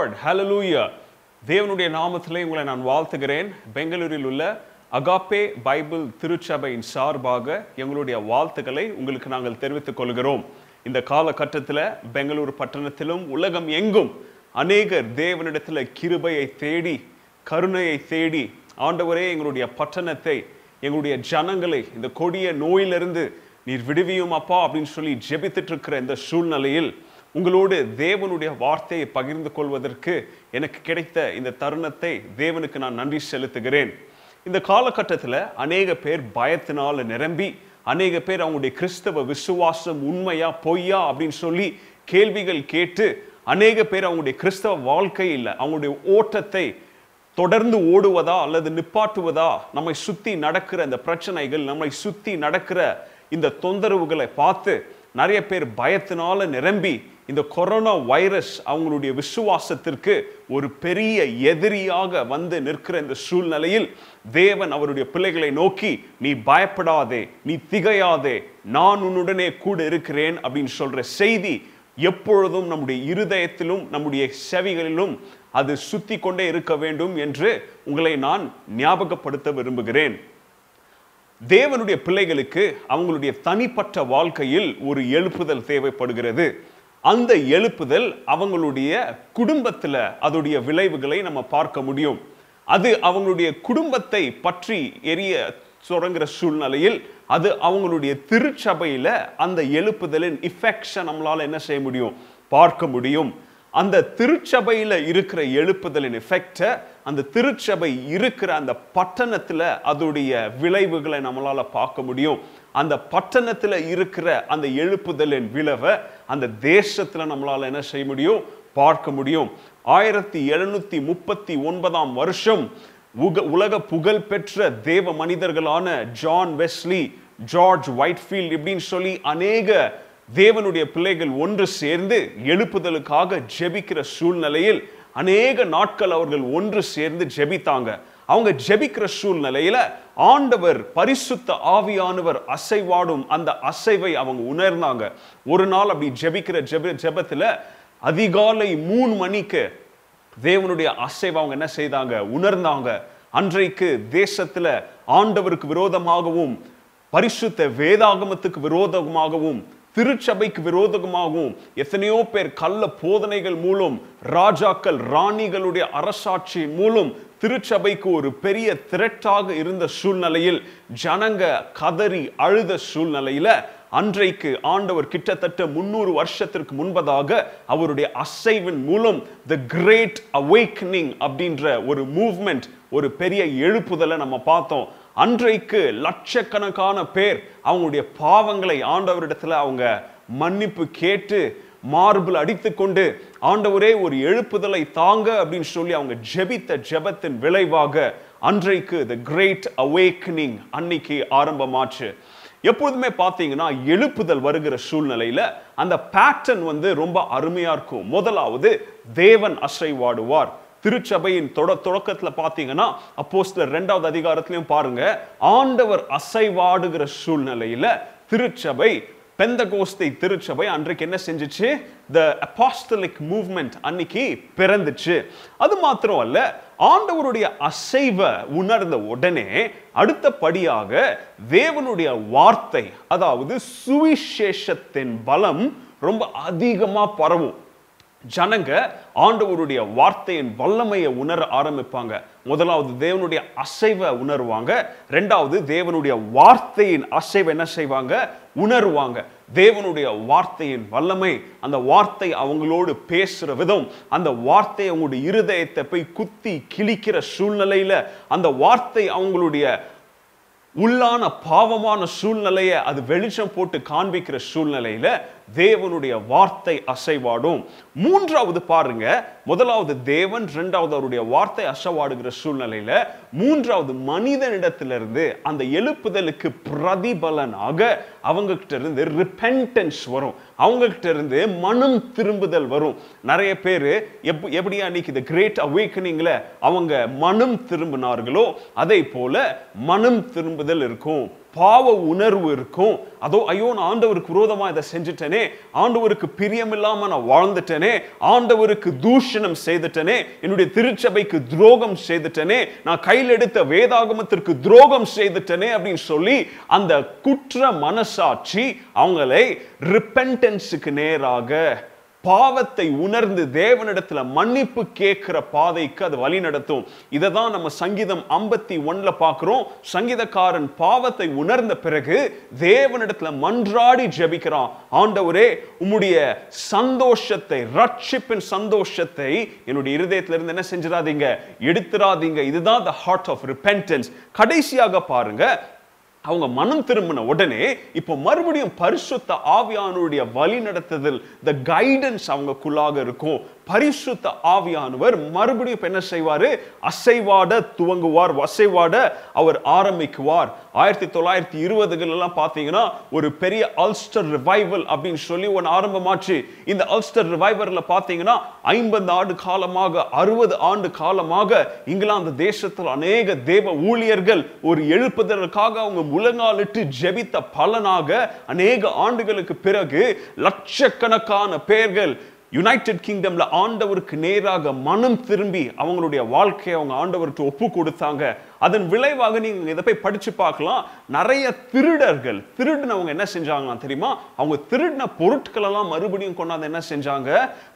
Lord hallelujah தேவனுடைய நாமத்திலே உங்களை நான் வாழ்த்துகிறேன். பெங்களூரில் உள்ள அகாப்பே பைபிள் திருச்சபையின் சார்பாக எங்களுடைய வாழ்த்துக்களை உங்களுக்கு நாங்கள் தெரிவித்துக் கொள்கிறோம். இந்த காலகட்டத்தில் பெங்களூர் பட்டணத்திலும் உலகம் எங்கும் அநேகர் தேவனிடத்தில் கிருபையை தேடி கருணையை தேடி ஆண்டவரே எங்களுடைய பட்டணத்தை எங்களுடைய ஜனங்களை இந்த கொடிய நோயிலிருந்து நீர் விடுவியும் அப்பா அப்படின்னு சொல்லி ஜெபித்துட்டு இருக்கிற இந்த சூழ்நிலையில் உங்களோடு தேவனுடைய வார்த்தையை பகிர்ந்து கொள்வதற்கு எனக்கு கிடைத்த இந்த தருணத்தை தேவனுக்கு நான் நன்றி செலுத்துகிறேன். இந்த காலகட்டத்தில் அநேக பேர் பயத்தினால் நிரம்பி அநேக பேர் அவங்களுடைய கிறிஸ்தவ விசுவாசம் உண்மையா பொய்யா அப்படின்னு சொல்லி கேள்விகள் கேட்டு அநேக பேர் அவங்களுடைய கிறிஸ்தவ வாழ்க்கையில் அவங்களுடைய ஓட்டத்தை தொடர்ந்து ஓடுவதா அல்லது நிப்பாட்டுவதா நம்மை சுற்றி நடக்கிற இந்த பிரச்சனைகள் நம்மை சுற்றி நடக்கிற இந்த தொந்தரவுகளை பார்த்து நிறைய பேர் பயத்தினால நிரம்பி இந்த கொரோனா வைரஸ் அவங்களுடைய விசுவாசத்திற்கு ஒரு பெரிய எதிரியாக வந்து நிற்கிற இந்த சூழ்நிலையில் தேவன் அவருடைய பிள்ளைகளை நோக்கி நீ பயப்படாதே நீ திகையாதே நான் உன்னுடனே கூட இருக்கிறேன் அப்படின்னு சொல்ற செய்தி எப்பொழுதும் நம்முடைய இருதயத்திலும் நம்முடைய செவிகளிலும் அது சுத்தி கொண்டே இருக்க வேண்டும் என்று உங்களை நான் ஞாபகப்படுத்த விரும்புகிறேன். தேவனுடைய பிள்ளைகளுக்கு அவங்களுடைய தனிப்பட்ட வாழ்க்கையில் ஒரு எழுப்புதல் தேவைப்படுகிறது. அந்த எழுப்புதல் அவங்களுடைய குடும்பத்தில் அதோடைய விளைவுகளை நம்ம பார்க்க முடியும். அது அவங்களுடைய குடும்பத்தை பற்றி எரிய தொடங்குற சூழ்நிலையில் அது அவங்களுடைய திருச்சபையில் அந்த எழுப்புதலின் இஃபெக்ஷன் நம்மளால் என்ன செய்ய முடியும்? பார்க்க முடியும். அந்த திருச்சபையில் இருக்கிற எழுப்புதலின் எஃபெக்டை அந்த திருச்சபை இருக்கிற அந்த பட்டணத்தில் அதோடைய விளைவுகளை நம்மளால் பார்க்க முடியும். அந்த பட்டணத்தில் இருக்கிற அந்த எழுப்புதலின் விளைவை அந்த தேசத்தில் நம்மளால் என்ன செய்ய முடியும்? பார்க்க முடியும். ஆயிரத்தி எழுநூற்றி முப்பத்தி ஒன்பதாம் வருஷம் உக உலக புகழ் பெற்ற தேவ மனிதர்களான ஜான் வெஸ்லி ஜார்ஜ் ஒயிட்ஃபீல்ட் இப்படின்னு சொல்லி அநேக தேவனுடைய பிள்ளைகள் ஒன்று சேர்ந்து எழுப்புதலுக்காக ஜெபிக்கிற சூழ்நிலையில் அநேக நாட்கள் அவர்கள் ஒன்று சேர்ந்து ஜெபித்தாங்க. அவங்க ஜெபிக்கிற சூழ்நிலையில ஆண்டவர் பரிசுத்த ஆவியானவர் அசைவாடும் அந்த அசைவை அவங்க உணர்ந்தாங்க. ஒரு நாள் அப்படி ஜெபிக்கிற ஜெப ஜெபத்துல அதிகாலை மூணு மணிக்கு தேவனுடைய அசைவை அவங்க என்ன செய்தாங்க? உணர்ந்தாங்க. அன்றைக்கு தேசத்துல ஆண்டவருக்கு விரோதமாகவும் பரிசுத்த வேதாகமத்துக்கு விரோதமாகவும் திருச்சபைக்கு விரோதமாகவும் எத்தனையோ பேர் கள்ள போதனைகள் மூலம் ராஜாக்கள் ராணிகளுடைய அரசாட்சி மூலம் திருச்சபைக்கு ஒரு பெரிய திரட்டாக இருந்த சூழ்நிலையில் ஜனங்க கதறி அழுத சூழ்நிலையில அன்றைக்கு ஆண்டவர் கிட்டத்தட்ட முன்னூறு வருஷத்திற்கு முன்பதாக அவருடைய அசைவின் மூலம் த கிரேட் அவேக்கனிங் அப்படின்ற ஒரு மூவ்மெண்ட் ஒரு பெரிய எழுப்புதலை நம்ம பார்த்தோம். அன்றைக்கு லட்சக்கணக்கான பேர் அவங்களுடைய பாவங்களை ஆண்டவரிடத்துல அவங்க மன்னிப்பு கேட்டு மார்பிள் அடித்துக்கொண்டு ஆண்டவரே ஒரு எழுப்புதலை தாங்க அப்படின்னு சொல்லி அவங்க ஜெபித்த ஜெபத்தின் விளைவாக அன்றைக்கு த கிரேட் அவேக்கனிங் அன்னைக்கு ஆரம்பமாச்சு. எப்பொழுதுமே பார்த்தீங்கன்னா எழுப்புதல் வருகிற சூழ்நிலையில அந்த பேட்டர்ன் வந்து ரொம்ப அருமையா இருக்கும். முதலாவது தேவன் அசைவாடுவார். திருச்சபையின் தொட தொடக்கத்தில் பார்த்தீங்கன்னா அப்போ சில ரெண்டாவது அதிகாரத்திலையும் பாருங்க ஆண்டவர் அசைவாடுகிற சூழ்நிலையில திருச்சபை பெந்தகோஸ்தை திருச்சபை அன்றைக்கு என்ன செஞ்சிச்சு? த அப்பாஸ்டலிக் மூவ்மெண்ட் அன்னைக்கு பிறந்துச்சு. அது மாத்திரம் அல்ல ஆண்டவருடைய அசைவ உணர்ந்த உடனே அடுத்தபடியாக தேவனுடைய வார்த்தை அதாவது சுவிசேஷத்தின் பலம் ரொம்ப அதிகமா பரவும். ஜனங்க ஆண்டவருடைய வார்த்தையின் வல்லமையை உணர ஆரம்பிப்பாங்க. முதலாவது தேவனுடைய அசைவை உணர்வாங்க. ரெண்டாவது தேவனுடைய வார்த்தையின் அசைவை என்ன செய்வாங்க? உணர்வாங்க. தேவனுடைய வார்த்தையின் வல்லமை அந்த வார்த்தை அவங்களோடு பேசுற விதம் அந்த வார்த்தை அவங்களுடைய இருதயத்தை போய் குத்தி கிழிக்கிற சூழ்நிலையில அந்த வார்த்தை அவங்களுடைய உள்ளான பாவமான சூழ்நிலையை அது வெளிச்சம் போட்டு காண்பிக்கிற சூழ்நிலையில தேவனுடைய வார்த்தை அசைவாடும். மூன்றாவது பாருங்க முதலாவது தேவன் இரண்டாவது அவருடைய வார்த்தை அசைவாடுகிற சூழ்நிலையில மூன்றாவது மனிதனிடத்திலிருந்து அந்த எழுப்புதலுக்கு பிரதிபலனாக அவங்க கிட்ட இருந்து ரிப்பென்டன்ஸ் வரும். அவங்க கிட்ட இருந்து மனம் திரும்புதல் வரும். நிறைய பேர் எப் எப்படியா அன்னைக்கு இந்த கிரேட் அவேக்கனிங்ல அவங்க மனம் திரும்பினார்களோ அதே போல மனம் திரும்புதல் இருக்கும். பாவ உணர்வு இருக்கும். அதோ ஐயோ நான் ஆண்டவருக்கு விரோதமாக இதை செஞ்சுட்டேனே. ஆண்டவருக்கு பிரியமில்லாமல் நான் வாழ்ந்துட்டேனே. ஆண்டவருக்கு தூஷணம் செய்துட்டேனே. என்னுடைய திருச்சபைக்கு துரோகம் செய்துட்டேனே. நான் கையில் எடுத்த வேதாகமத்திற்கு துரோகம் செய்துட்டேனே அப்படின்னு சொல்லி அந்த குற்ற மனசாட்சி அவங்களை ரிப்பன்டன்ஸுக்கு நேராக பாவத்தை உணர்ந்து தேவனிடத்துல மன்னிப்பு கேட்கிற பாதைக்கு அது வழி நடத்தும். இதை தான் நம்ம சங்கீதம் ஐம்பத்தி ஒன்ல பார்க்கிறோம். சங்கீதக்காரன் பாவத்தை உணர்ந்த பிறகு தேவனிடத்துல மன்றாடி ஜெபிக்கிறான். ஆண்டவரே உம்முடைய சந்தோஷத்தை ரட்சிப்பின் சந்தோஷத்தை என்னுடைய இருதயத்துல இருந்து என்ன செஞ்சிடாதீங்க? எடுத்துடாதீங்க. இதுதான் த ஹார்ட் ஆஃப் ரிப்பென்டன்ஸ் கடைசியாக பாருங்க அவங்க மனம் திரும்பின உடனே இப்போ மறுபடியும் பரிசுத்த ஆவியானுடைய வழி நடத்துதல் த கைடன்ஸ் அவங்களுக்குள்ளாக இருக்கும். பரிசுத்த ஆவியானவர் மறுபடியும் என்ன செய்வார்? அசைவாட துவங்குவார். அசைவாட அவர் ஆரம்பிக்குவார். ஆயிரத்தி தொள்ளாயிரத்தி இருபதுகள் எல்லாம் பார்த்தீங்கன்னா ஒரு பெரிய அல்ஸ்டர் ரிவைவல் அப்படின்னு சொல்லி ஒன்று ஆரம்பமாச்சு. இந்த அல்ஸ்டர் ரிவைவரில் பார்த்தீங்கன்னா ஐம்பது ஆண்டு காலமாக அறுபது ஆண்டு காலமாக இங்கிலாந்து தேசத்தில் அநேக தேவ ஊழியர்கள் ஒரு எழுப்புதலுக்காக அவங்க முழங்காலிட்டு ஜெபித்த பலனாக அநேக ஆண்டுகளுக்கு பிறகு லட்சக்கணக்கான பேர்கள் யுனைடெட் கிங்டம்ல ஆண்டவருக்கு நேராக மனம் திரும்பி அவங்களுடைய வாழ்க்கையை அவங்க ஆண்டவருக்கு ஒப்பு கொடுத்தாங்க அதன் விளைவாக நீங்க இதை போய் படிச்சு பார்க்கலாம். நிறைய திருடர்கள் திருடினவங்க என்ன செஞ்சாங்களாம் தெரியுமா? அவங்க திருடின பொருட்கள் எல்லாம் மறுபடியும் கொண்டாந்து என்ன செஞ்சாங்க?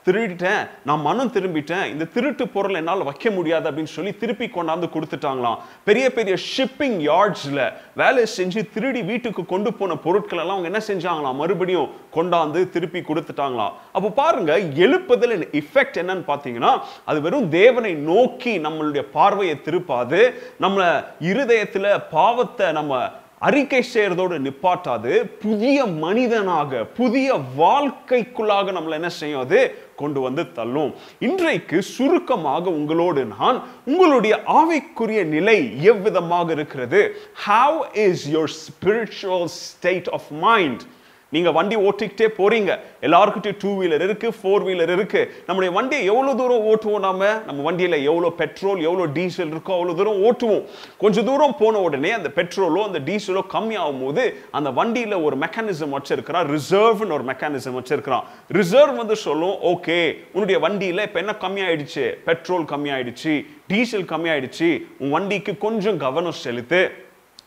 திருடிட்டேன் நான் மனம் திரும்பிட்டேன் இந்த திருட்டு பொருள் என்னால் வைக்க முடியாது அப்படின்னு சொல்லி திருப்பி கொண்டாந்து கொடுத்துட்டாங்களாம். பெரிய பெரிய ஷிப்பிங் யார்ட்ஸ்ல வேலை செஞ்சு திருடி வீட்டுக்கு கொண்டு போன பொருட்கள் எல்லாம் அவங்க என்ன செஞ்சாங்களாம்? மறுபடியும் கொண்டாந்து திருப்பி கொடுத்துட்டாங்களாம். அப்போ பாருங்க எழுப்புதல் எஃபெக்ட் என்னன்னு பார்த்தீங்கன்னா அது வெறும் தேவனை நோக்கி நம்மளுடைய பார்வையை திருப்பாது நம்ம இருதயத்துல பாவத்தை நம்ம அறிக்கை செய்யறதோடு நிப்பாட்டாது. புதிய மனிதனாக புதிய வாழ்க்கைக்குள்ளாக நம்மளை என்ன செய்யும்? அது கொண்டு வந்து தள்ளும். இன்றைக்கு சுருக்கமாக உங்களோடு நான் உங்களுடைய ஆவிக்குரிய நிலை எவ்விதமாக இருக்கிறது? How is your spiritual state of mind நீங்க வண்டி ஓட்டிக்கிட்டே போறீங்க. எல்லாருக்கிட்டையும் டூ வீலர் இருக்கு ஃபோர் வீலர் இருக்கு. நம்முடைய வண்டியை எவ்வளவு தூரம் ஓட்டுவோம் நாம? நம்ம வண்டியில எவ்வளவு பெட்ரோல் எவ்வளவு டீசல் இருக்கோ அவ்வளவு தூரம் ஓட்டுவோம். கொஞ்ச தூரம் போன உடனே அந்த பெட்ரோலோ அந்த டீசலோ கம்மியாகும் போது அந்த வண்டியில ஒரு மெக்கானிசம் வச்சிருக்கிறான் ரிசர்வ்னு ஒரு மெக்கானிசம் வச்சிருக்கிறான். ரிசர்வ் வந்து சொல்லும் ஓகே உன்னுடைய வண்டியில இப்ப என்ன கம்மியாயிடுச்சு? பெட்ரோல் கம்மியாயிடுச்சு டீசல் கம்மியாயிடுச்சு. உன் வண்டிக்கு கொஞ்சம் கவனம் செலுத்து.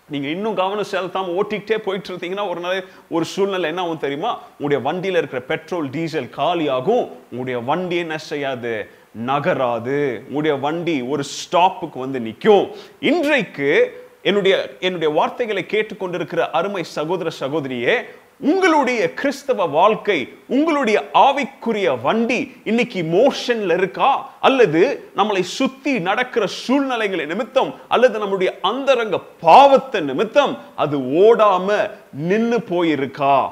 நீங்கள் இன்னும் கவனம் செலுத்தாம ஓட்டிக்கிட்டே போயிட்டு இருந்தீங்கன்னா ஒரு நாள் ஒரு சூழ்நிலை என்ன ஆகும் தெரியுமா? உங்களுடைய வண்டியில் இருக்கிற பெட்ரோல் டீசல் காலியாகும். உங்களுடைய வண்டி என்ன செய்யாது? நகராது. உங்களுடைய வண்டி ஒரு ஸ்டாப்புக்கு வந்து நிற்கும். இன்றைக்கு என்னுடைய என்னுடைய வார்த்தைகளை கேட்டுக்கொண்டிருக்கிற அருமை சகோதர சகோதரியே உங்களுடைய கிறிஸ்தவ வாழ்க்கை உங்களுடைய ஆவிக்குரிய வண்டி இன்னைக்கு மோஷன்ல இருக்கா? அல்லது நம்மளை சுத்தி நடக்கிற சூழ்நிலைகளை நிமித்தம் அல்லது நம்முடைய அந்தரங்க பாவத்தை நிமித்தம் அது ஓடாம நின்னு போயிருக்கா?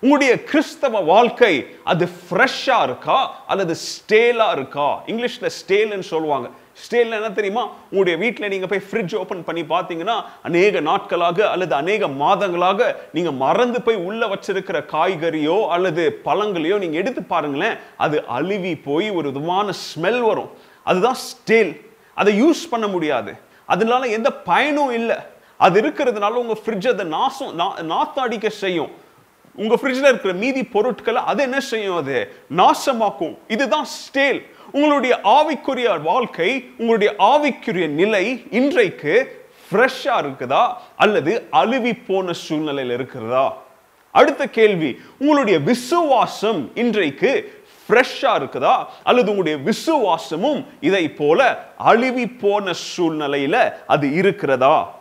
உங்களுடைய கிறிஸ்தவ வாழ்க்கை அது ஃப்ரெஷ்ஷாக இருக்கா? அல்லது ஸ்டேலாக இருக்கா? இங்கிலீஷில் ஸ்டேல்னு சொல்லுவாங்க. ஸ்டேல் என்ன தெரியுமா? உங்களுடைய வீட்டில் நீங்கள் போய் ஃப்ரிட்ஜ் ஓப்பன் பண்ணி பார்த்தீங்கன்னா அநேக நாட்களாக அல்லது அநேக மாதங்களாக நீங்கள் மறந்து போய் உள்ளே வச்சிருக்கிற காய்கறியோ அல்லது பழங்களையோ நீங்கள் எடுத்து பாருங்களேன் அது அழுவி போய் ஒரு விதமான ஸ்மெல் வரும். அதுதான் ஸ்டேல் அதை யூஸ் பண்ண முடியாது. அதனால எந்த பயனும் இல்லை. அது இருக்கிறதுனால உங்கள் ஃப்ரிட்ஜ் அதை நாசம் நா- நாத்தாடிக்க செய்யும். உங்க ஃப்ரிட்ஜில் இருக்கிற மீதி பொருட்களை அது என்ன செய்யும் அது? நாசமாக்கும். இதுதான் ஸ்டேல் உங்களுடைய ஆவிக்குரிய வாழ்க்கை உங்களுடைய ஆவிக்குரிய நிலை இன்றைக்கு ஃப்ரெஷ்ஷாக இருக்குதா? அல்லது அழுவி போன சூழ்நிலையில் இருக்கிறதா? அடுத்த கேள்வி உங்களுடைய விசுவாசம் இன்றைக்கு ஃப்ரெஷ்ஷாக இருக்குதா? அல்லது உங்களுடைய விசுவாசமும் இதை போல அழுவி போன சூழ்நிலையில அது இருக்கிறதா?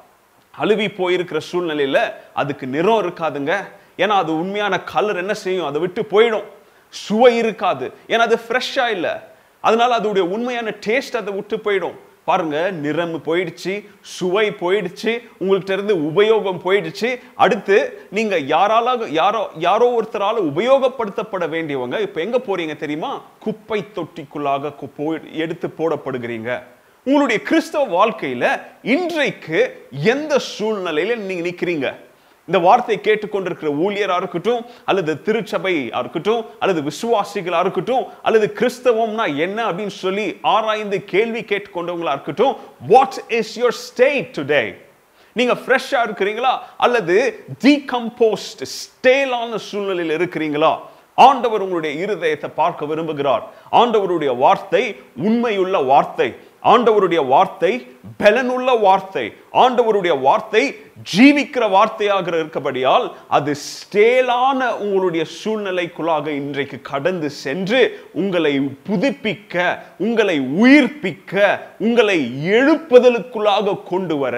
அழுவி போயிருக்கிற சூழ்நிலையில அதுக்கு நிறம் இருக்காதுங்க. ஏன்னா அது உண்மையான கலர் என்ன செய்யும்? அதை விட்டு போயிடும். சுவை இருக்காது. ஏன்னா அது ஃப்ரெஷ்ஷாக இல்லை. அதனால அதோடைய உண்மையான டேஸ்ட் அதை விட்டு போயிடும். பாருங்க நிறம் போயிடுச்சு சுவை போயிடுச்சு உங்கள்கிட்ட இருந்து உபயோகம் போயிடுச்சு. அடுத்து நீங்க யாரால யாரோ யாரோ ஒருத்தரால உபயோகப்படுத்தப்பட வேண்டியவங்க இப்ப எங்க போறீங்க தெரியுமா? குப்பை தொட்டிக்குள்ளாக கு- போய் எடுத்து போடப்படுகிறீங்க. உங்களுடைய கிறிஸ்தவ வாழ்க்கையில இன்றைக்கு எந்த சூழ்நிலையில நீங்க நிக்கிறீங்க? இந்த வார்த்தையை கேட்டுக்கொண்டிருக்கிற ஊழியராக இருக்கட்டும் அல்லது திருச்சபையாக இருக்கட்டும் அல்லது விசுவாசிகளாக இருக்கட்டும் அல்லது கிறிஸ்தவம்னா என்ன அப்படின்னு சொல்லி ஆராய்ந்து கேள்வி கேட்டுக்கொண்டவங்களா இருக்கட்டும் what is your state today நீங்க ஃப்ரெஷ்ஷாக இருக்கிறீங்களா? அல்லது டீகம்போஸ்ட் ஸ்டேலான சூழ்நிலையில் இருக்கிறீங்களா? ஆண்டவர் உங்களுடைய இருதயத்தை பார்க்க விரும்புகிறார். ஆண்டவருடைய வார்த்தை உண்மையுள்ள வார்த்தை. ஆண்டவருடைய வார்த்தை பலனுள்ள வார்த்தை. ஆண்டவருடைய வார்த்தை ஜீவிக்கிற வார்த்தையாக இருக்கபடியால் அது ஸ்டேலான உங்களுடைய சூழ்நிலைக்குள்ளாக இன்றைக்கு கடந்து சென்று உங்களை புதுப்பிக்க உங்களை உயிர்ப்பிக்க உங்களை எழுப்புதலுக்குள்ளாக கொண்டு வர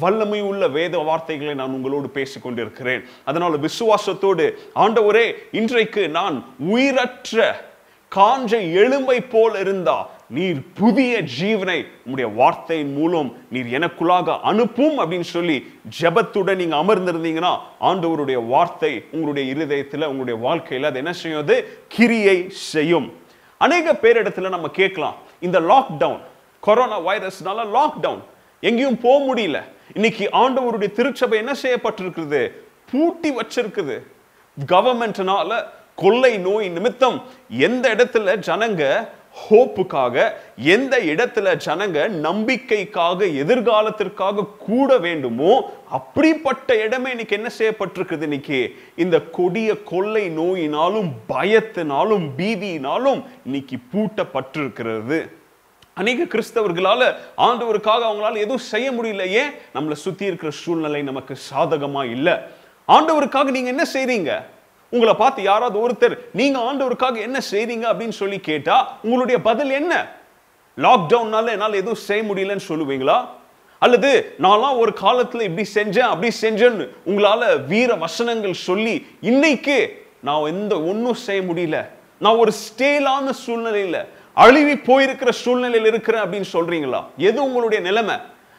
வல்லமை உள்ள வேத வார்த்தைகளை நான் உங்களோடு பேசிக் கொண்டிருக்கிறேன் அதனால விசுவாசத்தோடு ஆண்டவரே இன்றைக்கு நான் உயிரற்ற காஞ்ச எலும்பை போல் இருந்தா நீர் புதிய ஜீவனை உங்களுடைய வார்த்தையின் மூலம் நீர் எனக்குள்ளாக அனுப்பும் அப்படின்னு சொல்லி ஜெபத்துடன் நீங்க அமர்ந்திருந்தீங்கன்னா ஆண்டவருடைய வார்த்தை உங்களுடைய இருதயத்துல உங்களுடைய வாழ்க்கையில அது என்ன செய்யும்? அது கிரியை செய்யும். அநேக பேரிடத்துல நம்ம கேட்கலாம் இந்த லாக்டவுன் கொரோனா வைரஸ்னால லாக்டவுன் எங்கேயும் போக முடியல. இன்னைக்கு ஆண்டவருடைய திருச்சபை என்ன செய்யப்பட்டிருக்கிறது? பூட்டி வச்சிருக்குது. கவர்மெண்ட்னால கொள்ளை நோய் நிமித்தம் எந்த இடத்துல ஜனங்க ஹோப்புக்காக எந்த இடத்துல ஜனங்க நம்பிக்கைக்காக எதிர்காலத்திற்காக கூட வேண்டுமோ அப்படிப்பட்ட இடமே இன்னைக்கு என்ன செய்யப்பட்டிருக்குது இன்னைக்கு? இந்த கொடிய கொள்ளை நோயினாலும் பயத்தினாலும் பீதியினாலும் இன்னைக்கு பூட்டப்பட்டிருக்கிறது. அநேக கிறிஸ்தவர்களால் ஆண்டவருக்காக அவங்களால எதுவும் செய்ய முடியல. ஏன்? நம்மளை சுற்றி இருக்கிற சூழ்நிலை நமக்கு சாதகமாக இல்லை. ஆண்டவருக்காக நீங்கள் என்ன செய்றீங்க? உங்களை பார்த்து யாராவது ஒருத்தர் நீங்கள் ஆண்டவருக்காக என்ன செய்றீங்க? அப்படின்னு சொல்லி கேட்டால் உங்களுடைய பதில் என்ன? லாக்டவுன்னால என்னால் எதுவும் செய்ய முடியலன்னு சொல்லுவீங்களா? அல்லது நான்லாம் ஒரு காலத்தில் இப்படி செஞ்சேன் அப்படி செஞ்சேன்னு உங்களால் வீர வசனங்கள் சொல்லி இன்னைக்கு நான் எந்த ஒன்றும் செய்ய முடியல. நான் ஒரு ஸ்டேலான சூழ்நிலையில் அழுவி போயிருக்கிற சூழ்நிலையில் இருக்கிறேன் அப்படின்னு சொல்றீங்களா? எது உங்களுடைய நிலைமை?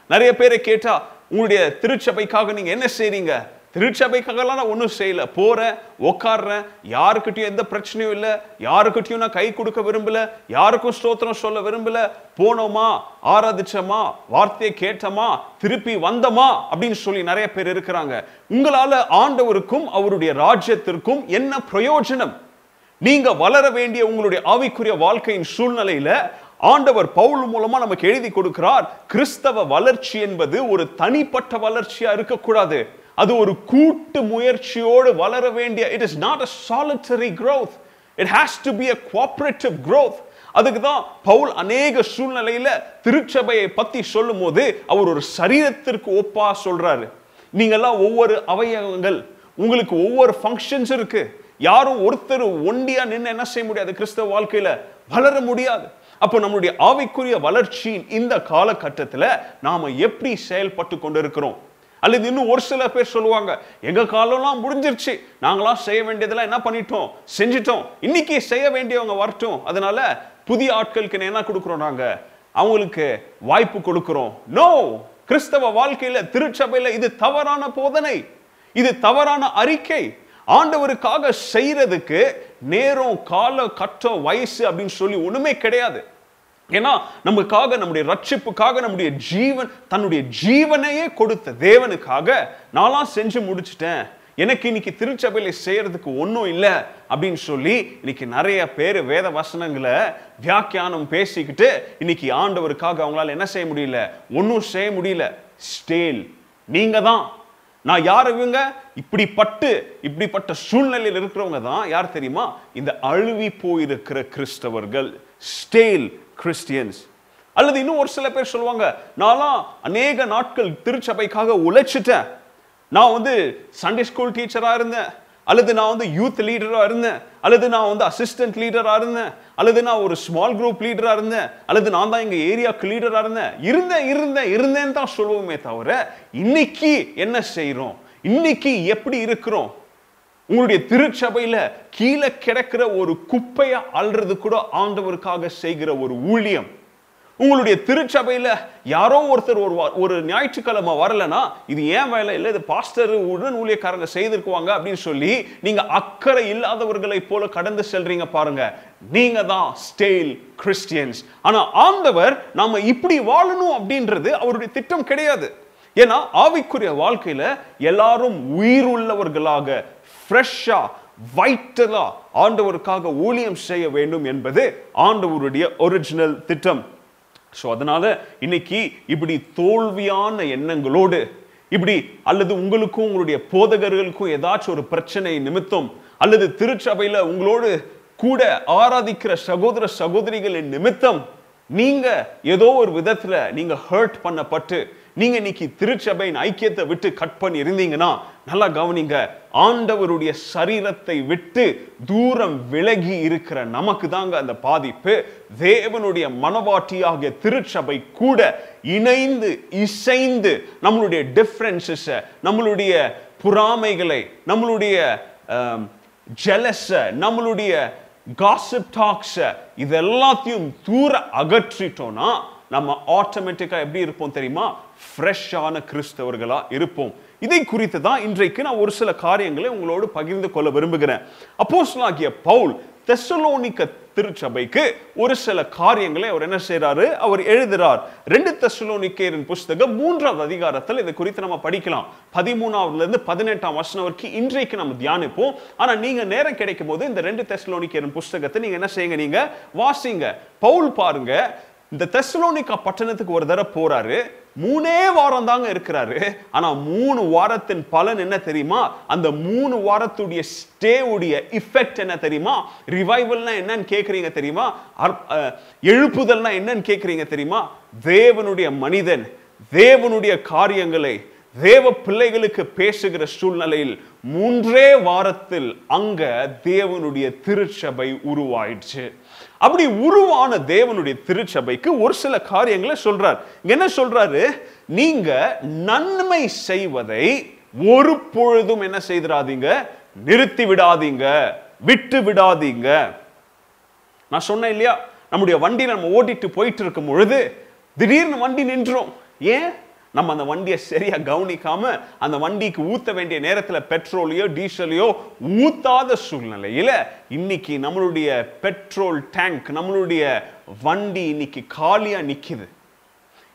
நிறைய பேரை கேட்டா உங்களுடைய திருச்சபைக்காக நீங்க என்ன செய்றீங்க? திருச்சபைக்காகலாம் நான் ஒன்றும் செய்யல. போறேன் உக்காடுறேன் யாருக்கிட்டையும் எந்த பிரச்சனையும் இல்லை. யாருக்கிட்டையும் நான் கை கொடுக்க விரும்பல. யாருக்கும் ஸ்தோத்திரம் சொல்ல விரும்பல. போனோமா? ஆராதிச்சோமா? வார்த்தையை கேட்டோமா? திருப்பி வந்தோமா? அப்படின்னு சொல்லி நிறைய பேர் இருக்கிறாங்க. உங்களால ஆண்டவருக்கும் அவருடைய ராஜ்யத்திற்கும் என்ன பிரயோஜனம்? நீங்க வளர வேண்டிய உங்களுடைய ஆவிக்குரிய வாழ்க்கையின் சூழ்நிலையில ஆண்டவர் பவுல் மூலமா நமக்கு எழுதி கொடுக்கிறார் கிறிஸ்தவ வளர்ச்சி என்பது ஒரு தனிப்பட்ட வளர்ச்சியா இருக்கக்கூடாது. அது ஒரு கூட்டு முயற்சியோடு வளர வேண்டிய it is not a solitary growth it has to be a cooperative growth அதுக்கு தான் பவுல் அநேக சூழ்நிலையில திருச்சபையை பத்தி சொல்லும் போது அவர் ஒரு சரீரத்திற்கு ஒப்பா சொல்றாரு. நீங்கெல்லாம் ஒவ்வொரு அவயவங்கள் உங்களுக்கு ஒவ்வொரு ஃபங்க்ஷன்ஸ் இருக்கு. யாரும் ஒருத்தர் ஒண்டியா நின்று என்ன செய்ய முடியாது? கிறிஸ்தவ வாழ்க்கையில வளர முடியாது. அப்போ நம்மளுடைய ஆவிக்குரிய வளர்ச்சியின் இந்த காலகட்டத்தில் நாம எப்படி செயல்பட்டு கொண்டிருக்கிறோம்? அல்லது இன்னும் ஒரு சில பேர் சொல்லுவாங்க எங்க காலம்லாம் முடிஞ்சிருச்சு. நாங்களாம் செய்ய வேண்டியதெல்லாம் என்ன பண்ணிட்டோம்? செஞ்சிட்டோம். இன்னைக்கு செய்ய வேண்டியவங்க வரட்டும். அதனால புதிய ஆட்களுக்கு என்ன கொடுக்குறோம் நாங்க? அவங்களுக்கு வாய்ப்பு கொடுக்கிறோம். நோ கிறிஸ்தவ வாழ்க்கையில திருச்சபையில இது தவறான போதனை. இது தவறான அறிக்கை. ஆண்டவருக்காக செய்யறதுக்கு நேரம் கால கட்டம் வயசு அப்படின்னு சொல்லி ஒண்ணுமே கிடையாது. ஏன்னா நமக்காக நம்முடைய ரட்சிப்புக்காக நம்முடைய ஜீவன் தன்னுடைய ஜீவனையே கொடுத்த தேவனுக்காக நான்லாம் செஞ்சு முடிச்சிட்டேன். எனக்கு இன்னைக்கு திருச்சபையில செய்யறதுக்கு ஒன்றும் இல்லை அப்படின்னு சொல்லி இன்னைக்கு நிறைய பேர் வேத வசனங்களை வியாக்கியானம் பேசிக்கிட்டு இன்னைக்கு ஆண்டவருக்காக அவங்களால என்ன செய்ய முடியல? ஒன்றும் செய்ய முடியல. ஸ்டேல் நீங்க தான் நான் யார் இவங்க? இப்படிப்பட்டு இப்படிப்பட்ட சூழ்நிலையில் இருக்கிறவங்க தான் யார் தெரியுமா? இந்த அழுவி போயிருக்கிற கிறிஸ்தவர்கள் ஸ்டேல் கிறிஸ்டியன்ஸ் அல்லது இன்னும் ஒரு சில பேர் சொல்லுவாங்க நான்லாம் அநேக நாட்கள் திருச்சபைக்காக உழைச்சிட்டேன். நான் வந்து சண்டே ஸ்கூல் டீச்சராக இருந்தேன். அல்லது நான் வந்து யூத் லீடராக இருந்தேன். அல்லது நான் வந்து அசிஸ்டன்ட் லீடராக இருந்தேன். அல்லது நான் ஒரு ஸ்மால் குரூப் லீடராக இருந்தேன். அல்லது நான் தான் எங்கள் ஏரியாவுக்கு லீடராக இருந்தேன். இருந்தேன் இருந்தேன் இருந்தேன்னு தான் சொல்லுவோமே தவிர இன்னைக்கு என்ன செய்கிறோம் இன்னைக்கு எப்படி இருக்கிறோம்? உங்களுடைய திருச்சபையில கீழே கிடக்கிற ஒரு குப்பையை அல்றது கூட ஆண்டவருக்காக செய்கிற ஒரு ஊழியம். உங்களுடைய திருச்சபையில யாரோ ஒருத்தர் ஒரு ஒரு ஞாயிற்றுக்கிழமை வரலன்னா இது ஏன் வேலை இல்லை? இது பாஸ்டர் உடன் ஊழியக்காரங்க செய்திருக்குவாங்க அப்படின்னு சொல்லி நீங்க அக்கறை இல்லாதவர்களை போல கடந்து செல்றீங்க பாருங்க. நீங்க தான் ஸ்டேல் கிறிஸ்டியன்ஸ் ஆனா ஆண்டவர் நாம இப்படி வாழணும் அப்படின்றது அவருடைய திட்டம் கிடையாது. ஏன்னா ஆவிக்குரிய வாழ்க்கையில எல்லாரும் உயிர் உள்ளவர்களாக ஃப்ரெஷ்ஷா வைட்டலா ஆண்டவருக்காக ஊழியம் செய்ய வேண்டும் என்பது ஆண்டவருடைய ஒரிஜினல் திட்டம். ஸோ அதனால இன்னைக்கு இப்படி தோல்வியான எண்ணங்களோடு இப்படி அல்லது உங்களுக்கும் உங்களுடைய போதகர்களுக்கும் ஏதாச்சும் ஒரு பிரச்சனை நிமித்தம் அல்லது திருச்சபையில உங்களோடு கூட ஆராதிக்கிற சகோதர சகோதரிகளின் நிமித்தம் நீங்க ஏதோ ஒரு விதத்துல நீங்க ஹர்ட் பண்ணப்பட்டு நீங்க இன்னைக்கு திருச்சபையின் ஐக்கியத்தை விட்டு கட் பண்ணி இருந்தீங்கன்னா நல்லா கவனிங்க. ஆண்டவருடைய சரீரத்தை விட்டு தூரம் விலகி இருக்கிற நமக்கு தாங்க அந்த பாதிப்பு. தேவனுடைய மனவாட்டியாகிய திருச்சபை கூட இணைந்து இசைந்து நம்மளுடைய டிஃப்ரென்சஸ் நம்மளுடைய புறாமைகளை நம்மளுடைய ஜெலஸ நம்மளுடைய காசிப் டாக்ஸ இது எல்லாத்தையும் தூர அகற்றிட்டோம்னா நம்ம ஆட்டோமேட்டிக்கா எப்படி இருப்போம் தெரியுமா? ஃப்ரெஷ்ஷான கிறிஸ்தவர்களா இருப்போம். இதை குறித்து தான் இன்றைக்கு நான் ஒரு சில காரியங்களை உங்களோடு பகிர்ந்து கொள்ள விரும்புகிறேன். அப்போஸ்லாகிய பவுல் தெசலோனிக்க திருச்சபைக்கு ஒரு சில காரியங்களை அவர் என்ன செய்றாரு? அவர் எழுதுறார். ரெண்டு தெசலோனிக்கேரின் புஸ்தகம் மூன்றாவது அதிகாரத்தில் இது குறித்து நம்ம படிக்கலாம். பதிமூணாவதுல இருந்து பதினெட்டாம் வருஷம் வரைக்கும் இன்றைக்கு நம்ம தியானிப்போம். ஆனா நீங்க நேரம் கிடைக்கும் போது இந்த ரெண்டு தெசலோனிக்கேரின் புஸ்தகத்தை நீங்க என்ன செய்யுங்க? நீங்க வாசிங்க. பவுல் பாருங்க. இந்த தெசலோனிக்கா பட்டணத்துக்கு ஒரு தடவை போறாரு. மூணே வாரம் தாங்க இருக்கிறாரு. ஆனா மூணு வாரத்தின் பலன் என்ன தெரியுமா? அந்த மூணு வாரத்துடைய ஸ்டேவுடைய இஃபெக்ட் என்ன தெரியுமா? ரிவைவல்னா என்னன்னு கேட்குறீங்க தெரியுமா? எழுப்புதல்னா என்னன்னு கேட்குறீங்க தெரியுமா? தேவனுடைய மனிதன் தேவனுடைய காரியங்களை தேவ பிள்ளைகளுக்கு பேசுகிற சூழ்நிலையில் மூன்றே வாரத்தில் அங்க தேவனுடைய திருச்சபை உருவாயிடுச்சு. அப்படி உருவான தேவனுடைய திருச்சபைக்கு ஒரு சில காரியங்களை சொல்றார். என்ன சொல்றாரு? நீங்க நன்மை செய்வதை ஒரு பொழுதும் என்ன செய்திடாதீங்க நிறுத்தி விடாதீங்க. விட்டு விடாதீங்க. நான் சொன்னேன் இல்லையா? நம்முடைய வண்டி நம்ம ஓட்டிட்டு போயிட்டு இருக்கும் பொழுது திடீர்னு வண்டி நின்றோம். ஏன்? நம்ம அந்த வண்டியை சரியா கவனிக்காம அந்த வண்டிக்கு ஊத்த வேண்டிய நேரத்துல பெட்ரோலையோ டீசலையோ ஊத்தாத சூழ்நிலையில இன்னைக்கு நம்மளுடைய பெட்ரோல் டேங்க் நம்மளுடைய வண்டி இன்னைக்கு காலியா நிக்குது.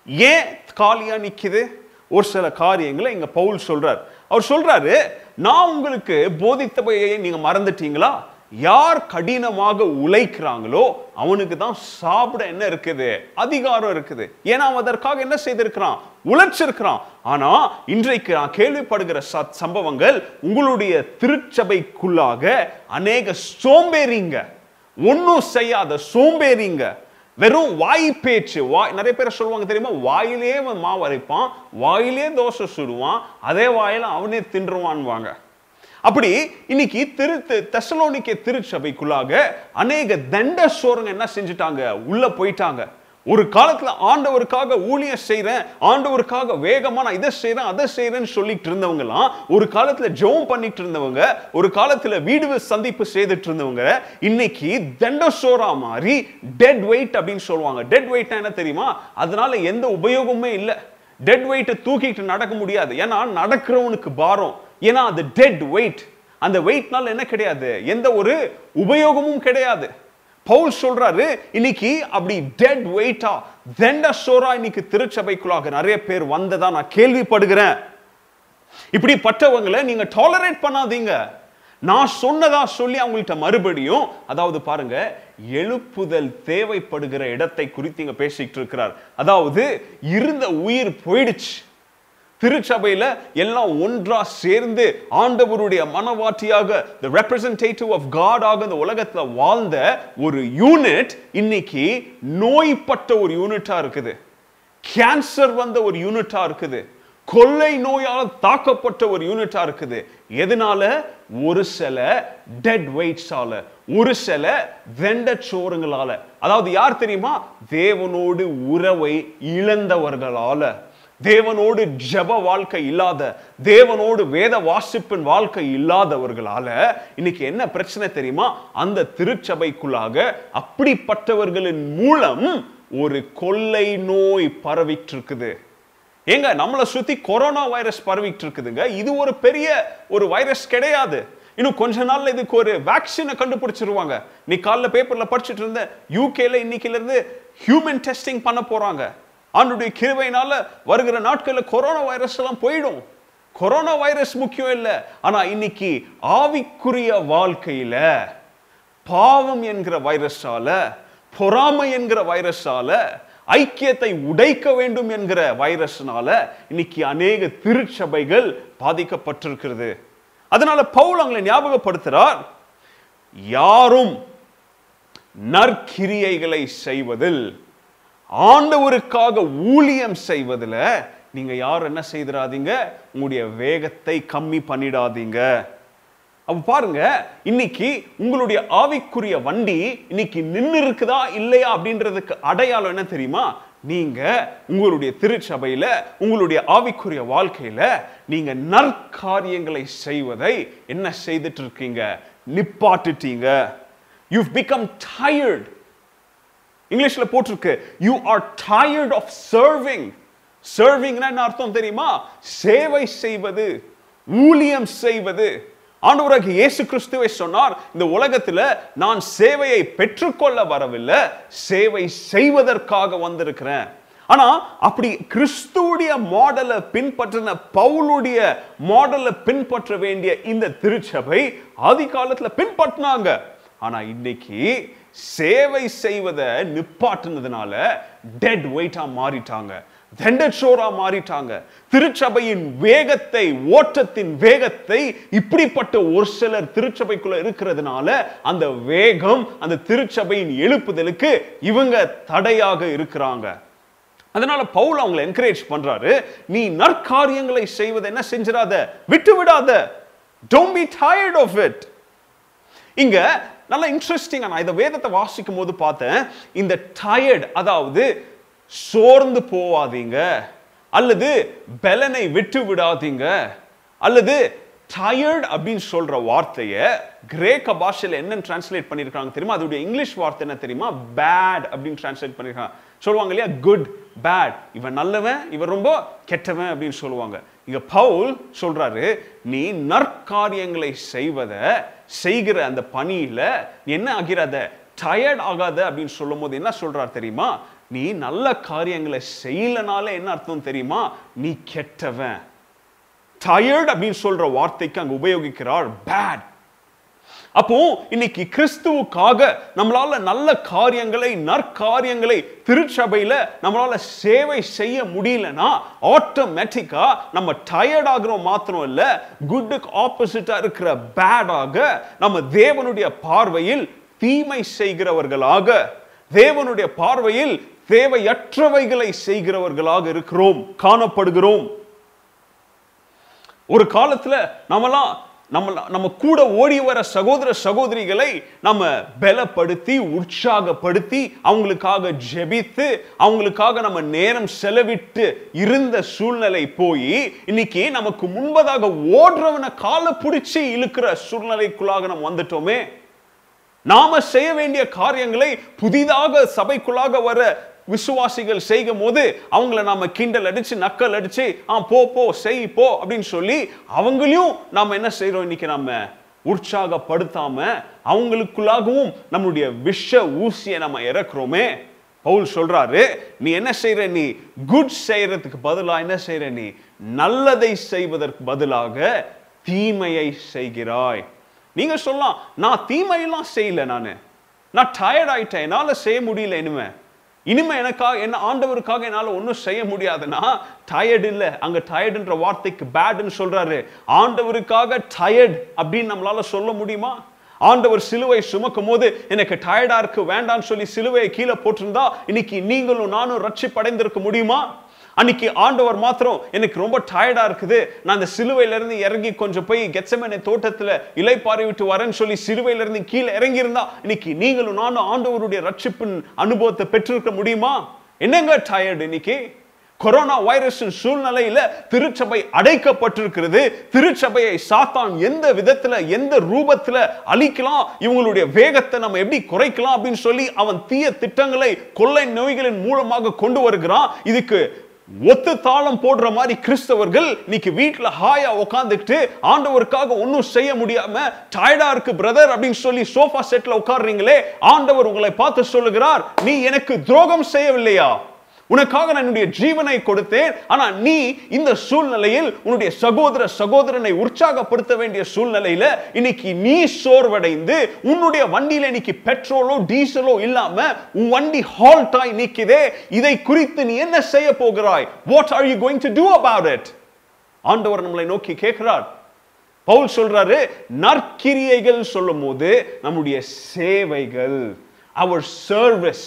ஏன் காலியா நிக்குது? ஒரு சில காரியங்களை இங்க பவுல் சொல்றார். அவர் சொல்றாரு நான் உங்களுக்கு போதித்தபையை நீங்க மறந்துட்டீங்களா? யார் கடினமாக உழைக்கிறாங்களோ அவனுக்கு தான் சாப்பிட என்ன இருக்குது? அதிகாரம் இருக்குது. ஏன்னா அவன் அதற்காக என்ன செய்திருக்கிறான்? உழைச்சிருக்கிறான். ஆனா இன்றைக்கு நான் கேள்விப்படுகிற ச- சம்பவங்கள் உங்களுடைய திருச்சபைக்குள்ளாக அநேக சோம்பேறிங்க ஒன்றும் செய்யாத சோம்பேறிங்க வெறும் வாய் பேச்சு வாய் நிறைய பேர் சொல்லுவாங்க தெரியுமா? வாயிலே அவன் மாவு அரைப்பான் வாயிலே தோசை சுடுவான் அதே வாயில அவனே தின்றுவான்வாங்க. அப்படி இன்னைக்கு திரு தெசலோனிக்கே திருச்சபைக்குள்ளாக அநேக தண்ட சோரங்க என்ன செஞ்சுட்டாங்க? உள்ள போயிட்டாங்க. ஒரு காலத்துல ஆண்டவருக்காக ஊழியம் செய்றேன் ஆண்டவருக்காக வேகமா நான் இதை செய்யறேன் அதை செய்யறேன்னு சொல்லிட்டு இருந்தவங்கலாம் ஒரு காலத்துல ஜெபம் பண்ணிட்டு இருந்தவங்க ஒரு காலத்துல வீடு சந்திப்பு செய்துட்டு இருந்தவங்க இன்னைக்கு தண்டசோரா மாதிரி டெட் வெயிட் அப்படின்னு சொல்லுவாங்க. டெட் வெயிட்னா என்ன தெரியுமா? அதனால எந்த உபயோகமுமே இல்லை. டெட் வெயிட்டை தூக்கிட்டு நடக்க முடியாது. ஏன்னா நடக்கிறவனுக்கு பாரம். ஏன்னா அது டெட் வெயிட் அந்த வெயிட்னால என்ன கிடையாது? எந்த ஒரு உபயோகமும் கிடையாது. பவுல் சொல்றாரு இன்னைக்கு அப்படி டெட் வெயிட்டா தெண்ட சோரா இன்னைக்கு திருச்சபைக்குள்ளாக நிறைய பேர் வந்ததா நான் கேள்விப்படுகிறேன். இப்படிப்பட்டவங்களை நீங்க டாலரேட் பண்ணாதீங்க. நான் சொன்னதா சொல்லி அவங்கள்ட்ட மறுபடியும் அதாவது பாருங்க எழுப்புதல் தேவைப்படுகிற இடத்தை குறித்து இங்க பேசிட்டு இருக்கிறார். அதாவது இருந்த உயிர் போயிடுச்சு. திருச்சபையில எல்லாம் ஒன்றா சேர்ந்து ஆண்டவருடைய மனவாட்டியாக த ரெப்ரசன்டேட்டிவ் ஆஃப் காட் ஆக இந்த உலகத்துல வாழ்ந்த ஒரு யூனிட் இன்னைக்கு நோய்பட்ட ஒரு யூனிட்டா இருக்குது. கேன்சர் வந்த ஒரு யூனிட்டா இருக்குது. கொள்ளை நோயால் தாக்கப்பட்ட ஒரு யூனிட்டா இருக்குது. எதனால? ஒரு சில டெட் வெயிட்ஸால ஒரு சில வெண்ட சோறுங்களால. அதாவது யார் தெரியுமா? தேவனோடு உறவை இழந்தவர்களால. தேவனோடு ஜெப வாழ்க்கை இல்லாத தேவனோடு வேத வாசிப்பின் வாழ்க்கை இல்லாதவர்களால இன்னைக்கு என்ன பிரச்சனை தெரியுமா? அந்த திருச்சபைக்குள்ளாக அப்படிப்பட்டவர்களின் மூலம் ஒரு கொள்ளை நோய் பரவிட்டு இருக்குது ஏங்க நம்மளை சுத்தி கொரோனா வைரஸ் பரவிட்டு இருக்குதுங்க இது ஒரு பெரிய ஒரு வைரஸ் கிடையாது. இன்னும் கொஞ்ச நாள்ல இதுக்கு ஒரு வேக்சினை கண்டுபிடிச்சிருவாங்க. நீ காலைல பேப்பர்ல படிச்சுட்டு இருந்த யூகேல இன்னைக்குல இருந்து ஹியூமன் டெஸ்டிங் பண்ண போறாங்க. ஆண்டுடைய கிருவையினால வருகிற நாட்களில் கொரோனா வைரஸ் எல்லாம் போயிடும். கொரோனா வைரஸ் முக்கியம் இல்லை. ஆனா இன்னைக்கு ஆவிக்குரிய வாழ்க்கையில பாவம் என்கிற வைரஸால பொறாமை என்கிற வைரஸால ஐக்கியத்தை உடைக்க வேண்டும் என்கிற வைரஸ்னால இன்னைக்கு அநேக திருச்சபைகள் பாதிக்கப்பட்டிருக்கிறது. அதனால பவுல் அவங்களை ஞாபகப்படுத்துகிறார் யாரும் நற்கிரியைகளை செய்வதில் ஆண்டவருக்காக ஊழியம் செய்வதில் நீங்கள் யாரும் என்ன செய்திடாதீங்க உங்களுடைய வேகத்தை கம்மி பண்ணிடாதீங்க. அப்போ பாருங்க இன்னைக்கு உங்களுடைய ஆவிக்குரிய வண்டி இன்னைக்கு நின்று இருக்குதா இல்லையா அப்படின்றதுக்கு அடையாளம் என்ன தெரியுமா? நீங்க உங்களுடைய திருச்சபையில உங்களுடைய ஆவிக்குரிய வாழ்க்கையில நீங்க நற்காரியங்களை செய்வதை என்ன செய்துட்டு இருக்கீங்க? நிப்பாட்டுட்டீங்க. யூ பிகம் டயர்ட் இங்கிலீஷ்ல போட்டிருக்கு. You are tired of serving சர்விங்னா என்ன அர்த்தம் தெரியுமா? சேவை செய்வது ஊழியம் செய்வது. ஆண்டவராக இயேசு கிறிஸ்துவை சொன்னார் இந்த உலகத்துல நான் சேவையை பெற்றுக்கொள்ள வரவில்லை சேவை செய்வதற்காக வந்திருக்கிறேன். ஆனா அப்படி கிறிஸ்துவுடைய மாடலை பின்பற்றின பவுலுடைய மாடலை பின்பற்ற வேண்டிய இந்த திருச்சபை ஆதி காலத்துல பின்பற்றினாங்க. ஆனா இன்னைக்கு சேவை செய்வதை நிப்பாட்டுனதுனால டெட் வெயிட்டா மாறிட்டாங்க. தெண்டச்சோரா மாறிட்டாங்க. திருச்சபையின் வேகத்தை ஓட்டத்தின் வேகத்தை இப்படிப்பட்ட ஒரு சிலர் திருச்சபைக்குள்ள இருக்கிறதுனால அந்த வேகம் அந்த திருச்சபையின் எழுப்புதலுக்கு இவங்க தடையாக இருக்கிறாங்க. அதனால பவுல் அவங்களை என்கரேஜ் பண்றாரு நீ நற்காரியங்களை செய்வதை என்ன செஞ்சிடாத? விட்டு விடாத don't be tired of it இங்க நல்ல இன்ட்ரெஸ்டிங்காக நான் இந்த வேதத்தை வாசிக்கும் போது பார்த்தேன் இந்த டயர்ட் அதாவது சோர்ந்து போவாதீங்க அல்லது பலனை விட்டு விடாதீங்க அல்லது டயர்ட் அப்படின்னு சொல்ற வார்த்தையை கிரேக்க பாஷையில் என்னன்னு டிரான்ஸ்லேட் பண்ணியிருக்காங்க தெரியுமா? அதோடைய இங்கிலீஷ் வார்த்தை என்ன தெரியுமா? பேட் அப்படின்னு டிரான்ஸ்லேட் பண்ணியிருக்காங்க. சொல்லுவாங்க இல்லையா? குட் பேட் இவன் நல்லவன் இவன் ரொம்ப கெட்டவன் அப்படின்னு சொல்லுவாங்க. இங்க பவுல் சொல்றாரு நீ நற்காரியங்களை செய்வதை செய்கிற அந்த பணியில என்ன ஆகிறாத? டயர்ட் ஆகாத அப்படின்னு சொல்லும் போது என்ன சொல்றார் தெரியுமா? நீ நல்ல காரியங்களை செய்யலனால என்ன அர்த்தம் தெரியுமா? நீ கெட்டவன். டயர்ட் அப்படின்னு சொல்ற வார்த்தைக்கு அங்க உபயோகிக்கிறார் பேட் அப்போ இன்னைக்கு கிறிஸ்துவுக்காக நம்மளால நல்ல காரியங்களை நற்காரியங்களை திருச்சபையில நம்மளால சேவை செய்ய முடியலன்னா ஆட்டோமேட்டிக்கா நம்ம டயர்ட் ஆகிறோம் மாத்திரம் இல்ல குட்டுக்கு ஆப்போசிட்டா இருக்கிற பேடாக நம்ம தேவனுடைய பார்வையில் தீமை செய்கிறவர்களாக தேவனுடைய பார்வையில் தேவையற்றவைகளை செய்கிறவர்களாக இருக்கிறோம் காணப்படுகிறோம். ஒரு காலத்துல நம்மலாம் நம்ம நம்ம கூட ஓடி வர சகோதர சகோதரிகளை நம்ம பலப்படுத்தி உற்சாகப்படுத்தி அவங்களுக்காக ஜெபித்து அவங்களுக்காக நம்ம நேரம் செலவிட்டு இருந்த சூழ்நிலை போய் இன்னைக்கு நமக்கு முன்பதாக ஓடுறவனை காலை பிடிச்சி இழுக்கிற சூழ்நிலைக்குள்ளாக நம்ம வந்துட்டோமே. நாம செய்ய வேண்டிய காரியங்களை புதிதாக சபைக்குள்ளாக வர விசுவாசிகள் செய்யும் போது அவங்கள நாம கிண்டல் அடிச்சு நக்கல் அடிச்சு ஆ போ போ செய் போ அப்படின்னு சொல்லி அவங்களையும் நாம என்ன செய்யறோம் இன்னைக்கு நம்ம உற்சாகப்படுத்தாம அவங்களுக்குள்ளாகவும் நம்மளுடைய விஷ ஊசியை நம்ம இறக்குறோமே. பவுல் சொல்றாரு நீ என்ன செய்யற நீ குட் செய்யறதுக்கு பதிலா என்ன செய்யற நீ நல்லதை செய்வதற்கு பதிலாக தீமையை செய்கிறாய். நீங்க சொல்லலாம் நான் தீமையெல்லாம் செய்யல நானு. நான் டயர்ட் ஆயிட்டேன். என்னால செய்ய முடியல இனிமே. இனிமே எனக்காக என்ன ஆண்டவருக்காக என்னால ஒன்றும் செய்ய முடியாதுன்னா டயர்டு இல்ல. அங்க டயர்டுன்ற வார்த்தைக்கு பேடுன்னு சொல்றாரு. ஆண்டவருக்காக டயர்ட் அப்படின்னு நம்மளால சொல்ல முடியுமா? ஆண்டவர் சிலுவை சுமக்கும் போது எனக்கு டயர்டா இருக்கு வேண்டாம்னு சொல்லி சிலுவையை கீழே போட்டிருந்தா இன்னைக்கு நீங்களும் நானும் ரட்சிப்படைந்திருக்க முடியுமா? அன்னைக்கு ஆண்டவர் மாத்திரம் எனக்கு ரொம்ப டயர்டா இருக்குது. நான் அந்த சிலுவையிலிருந்து இறங்கி கொஞ்சம் போய் கெச்சமனை தோட்டத்துல இலைப்பாறை விட்டு வரேன்னு சொல்லி சிலுவையிலிருந்து கீழே இறங்கி இருந்தா இன்னைக்கு நீங்களும் நானும் ஆண்டவருடைய ரட்சிப்பின் அனுபவத்தை பெற்றிருக்க முடியுமா? என்னங்க டயர்டு இன்னைக்கு? கொரோனா வைரஸின் சூழ்நிலையில திருச்சபை அடைக்கப்பட்டிருக்கிறது. திருச்சபையை சாத்தான் எந்த விதத்துல எந்த ரூபத்துல அழிக்கலாம் இவங்களுடைய வேகத்தை நம்ம எப்படி குறைக்கலாம் அப்படின்னு சொல்லி அவன் தீய திட்டங்களை கொள்ளை நோய்களின் மூலமாக கொண்டு வருகிறான். இதுக்கு ஒத்து தாளம் போடுற மாதிரி கிறிஸ்தவர்கள் இன்னைக்கு வீட்டுல ஹாயா உட்காந்துக்கிட்டு ஆண்டவருக்காக ஒன்றும் செய்ய முடியாம டயர்டா இருக்கு பிரதர் அப்படின்னு சொல்லி சோஃபா செட்ல உட்கார்றீங்களே ஆண்டவர் உங்களை பார்த்து சொல்லுகிறார் நீ எனக்கு துரோகம் செய்யவில்லையா? உனக்காக நான் என்னுடைய ஜீவனை கொடுத்தேன். ஆனா நீ இந்த சூழ்நிலையில் உன்னுடைய சகோதர சகோதரனை உற்சாகப்படுத்த வேண்டிய சூழ்நிலையில இன்னைக்கு நீ சோர்வடைந்து உன்னுடைய வண்டியில இன்னைக்கு பெட்ரோலோ டீசலோ இல்லாம உன் வண்டி ஹால்ட் ஆகி நிக்குதே இதை குறித்து நீ என்ன செய்ய போகிறாய்? What are you going to do about it ஆண்டவர் நம்மளை நோக்கி கேட்கிறார். பவுல் சொல்றாரு நற்கிரியைகள் சொல்லும் போது நம்முடைய சேவைகள் அவர் சர்வீஸ்